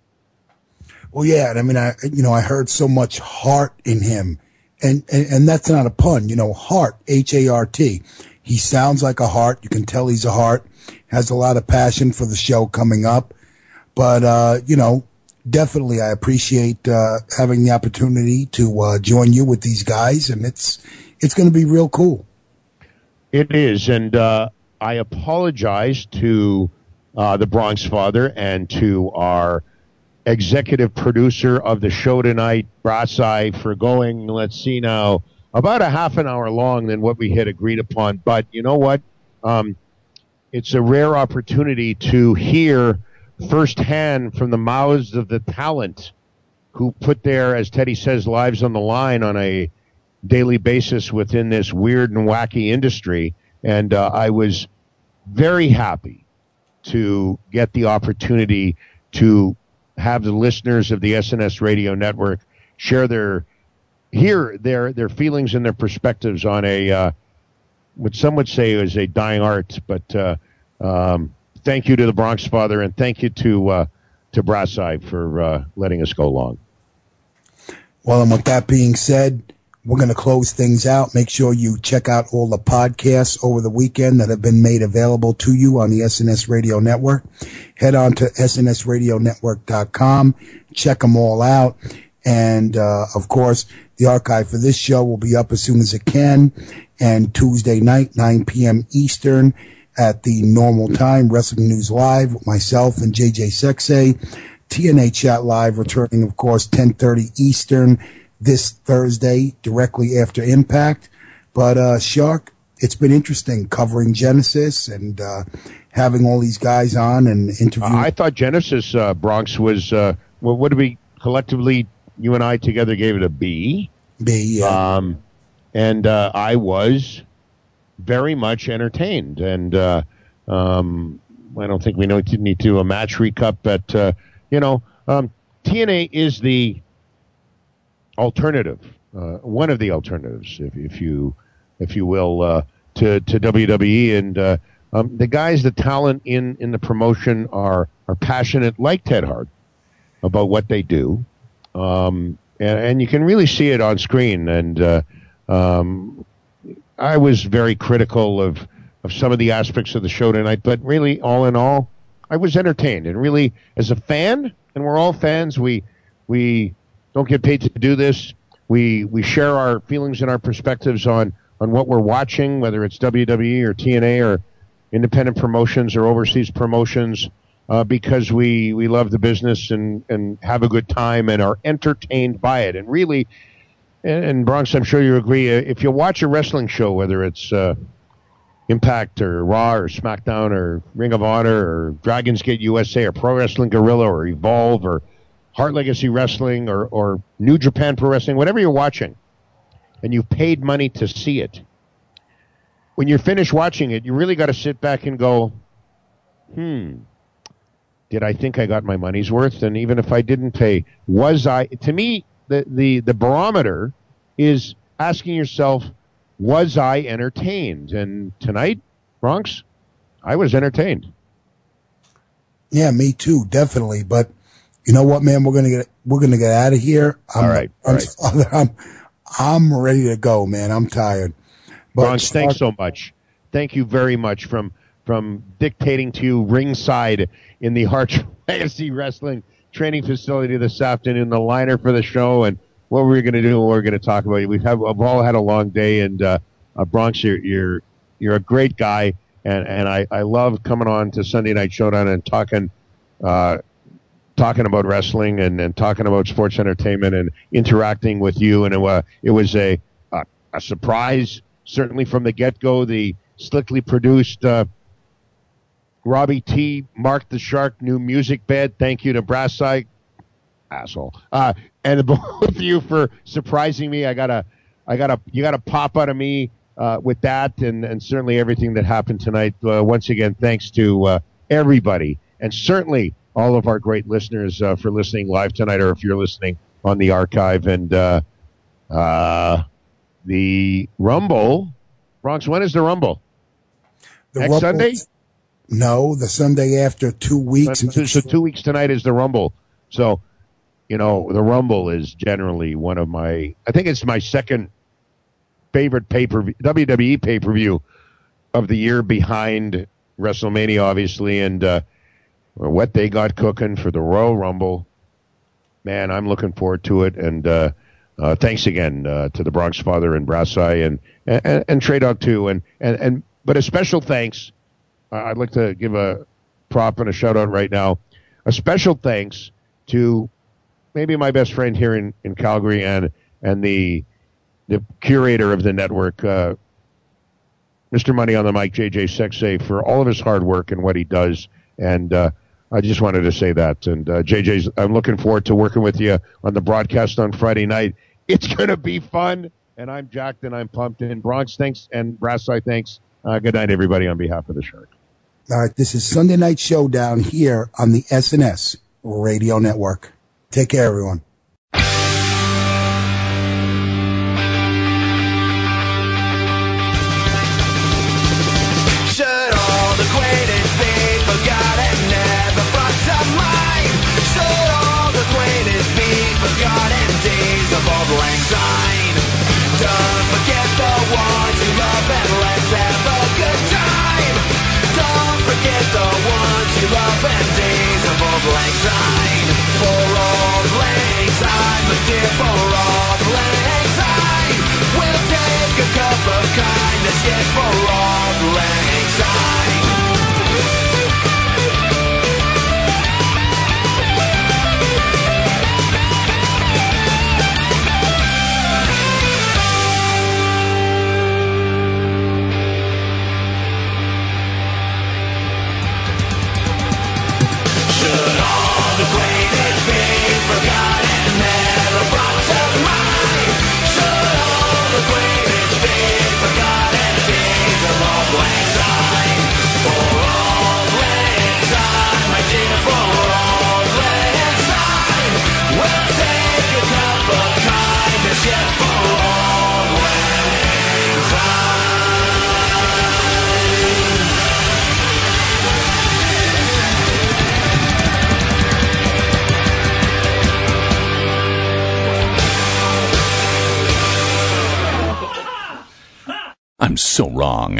Well, yeah, and I mean, I you know, I heard so much heart in him, and and, and that's not a pun. You know, heart, H A R T. He sounds like a heart. You can tell he's a heart. Has a lot of passion for the show coming up, but uh, you know, definitely, I appreciate uh, having the opportunity to uh, join you with these guys, and it's it's going to be real cool.
It is, and uh, I apologize to uh, the Bronx Father and to our executive producer of the show tonight, Brassai, for going. Let's see now, about a half an hour long than what we had agreed upon. But you know what? Um, it's a rare opportunity to hear firsthand from the mouths of the talent who put their, as Teddy says, lives on the line on a daily basis within this weird and wacky industry. And uh, I was very happy to get the opportunity to have the listeners of the SNS radio network share their hear their their feelings and their perspectives on a uh, what some would say is a dying art. But uh, um, thank you to the Bronx Father and thank you to uh, to Brassai for uh, letting us go along.
Well, and with that being said, we're going to close things out. Make sure you check out all the podcasts over the weekend that have been made available to you on the SNS Radio Network. Head on to snsradionetwork.com. Check them all out. And, uh, of course, the archive for this show will be up as soon as it can. And Tuesday night, 9 p.m. Eastern at the normal time, Wrestling News Live with myself and JJ Sexay. TNA Chat Live returning, of course, 1030 Eastern this Thursday, directly after Impact. But, uh, Shark, it's been interesting covering Genesis and, uh, having all these guys on and interviewing.
I thought Genesis uh, Bronx was uh, well, what did we collectively? You and I together gave it a B.
B. Yeah.
Um, and uh, I was very much entertained, and uh, um, I don't think we know need to a match recap, but uh, you know, um, TNA is the alternative, uh, one of the alternatives, if, if you if you will, uh, to to WWE, and uh, um, the guys, the talent in in the promotion are are passionate, like Ted Hart, about what they do, um, and, and you can really see it on screen. And uh, um, I was very critical of of some of the aspects of the show tonight, but really, all in all, I was entertained. And really, as a fan, and we're all fans, we we don't get paid to do this. We we share our feelings and our perspectives on on what we're watching, whether it's WWE or TNA or independent promotions or overseas promotions, uh, because we we love the business and and have a good time and are entertained by it. And really, and, and Bronx, I'm sure you agree. uh, If you watch a wrestling show, whether it's uh, Impact or Raw or SmackDown or Ring of Honor or Dragons Gate USA or Pro Wrestling Guerrilla or Evolve or Hart Legacy Wrestling or, or New Japan Pro Wrestling, whatever you're watching, and you've paid money to see it, when you're finished watching it, you really got to sit back and go, hmm, did I think I got my money's worth? And even if I didn't pay, was I, to me, the, the, the barometer is asking yourself, was I entertained? And tonight, Bronx, I was entertained.
Yeah, me too, definitely. But you know what, man? We're gonna get we're gonna get out of here. I'm,
All right, all
I'm. I'm I'm ready to go, man. I'm tired. But
Bronx, thanks so much. Thank you very much from from dictating to you ringside in the Hart Legacy Wrestling training facility this afternoon, the liner for the show, and what we're going to do and what we're going to talk about. We've, have, we've all had a long day, and uh, uh, Bronx, you're, you're you're a great guy, and and I, I love coming on to Sunday Night Showdown and talking. Uh, talking about wrestling and, and talking about sports entertainment and interacting with you. And it, wa it was a, a, a surprise, certainly from the get go. The slickly produced uh, Robbie T, Mark the Shark, new music bed. Thank you to Brass Eye, asshole. Uh, and both of you for surprising me. I got a, I got a, you got to pop out of me uh, with that, and, and certainly everything that happened tonight. Uh, once again, thanks to uh, everybody, and certainly all of our great listeners uh, for listening live tonight, or if you're listening on the archive. And uh, uh, the Rumble, Bronx. When is the Rumble?
The
Next
Rumble-
Sunday.
no, the Sunday after two weeks.
So, so two weeks tonight is the Rumble. So, you know, the Rumble is generally one of my. I think it's my second favorite pay per WWE pay per view of the year behind WrestleMania, obviously, and uh, what they got cooking for the Royal Rumble. Man, I'm looking forward to it, and uh, uh, thanks again uh, to the Bronx Father and Brass Eye and and, and Trey Dog too, and, and and but a special thanks. I'd like to give a prop and a shout out right now. A special thanks to maybe my best friend here in, in Calgary and and the the curator of the network, uh, Mr. Money on the Mic, JJ Sexay, for all of his hard work and what he does. And uh, I just wanted to say that. And uh, I'm looking forward to working with you on the broadcast on Friday night. It's going to be fun. And I'm jacked and I'm pumped. And Bronx, thanks. And Brass Eye, thanks. Uh, good night, everybody, on behalf of the Shark.
All right, this is Sunday Night Showdown here on the SNS Radio Network. Take care, everyone.
Days of old lang syne? Don't forget the ones you love and let's have a good time. Don't forget the ones you love and days of old lang syne. For old lang syne, a tear for the lang syne. We'll take a cup of kindness, yes, for the lang syne. Be
I'm so wrong.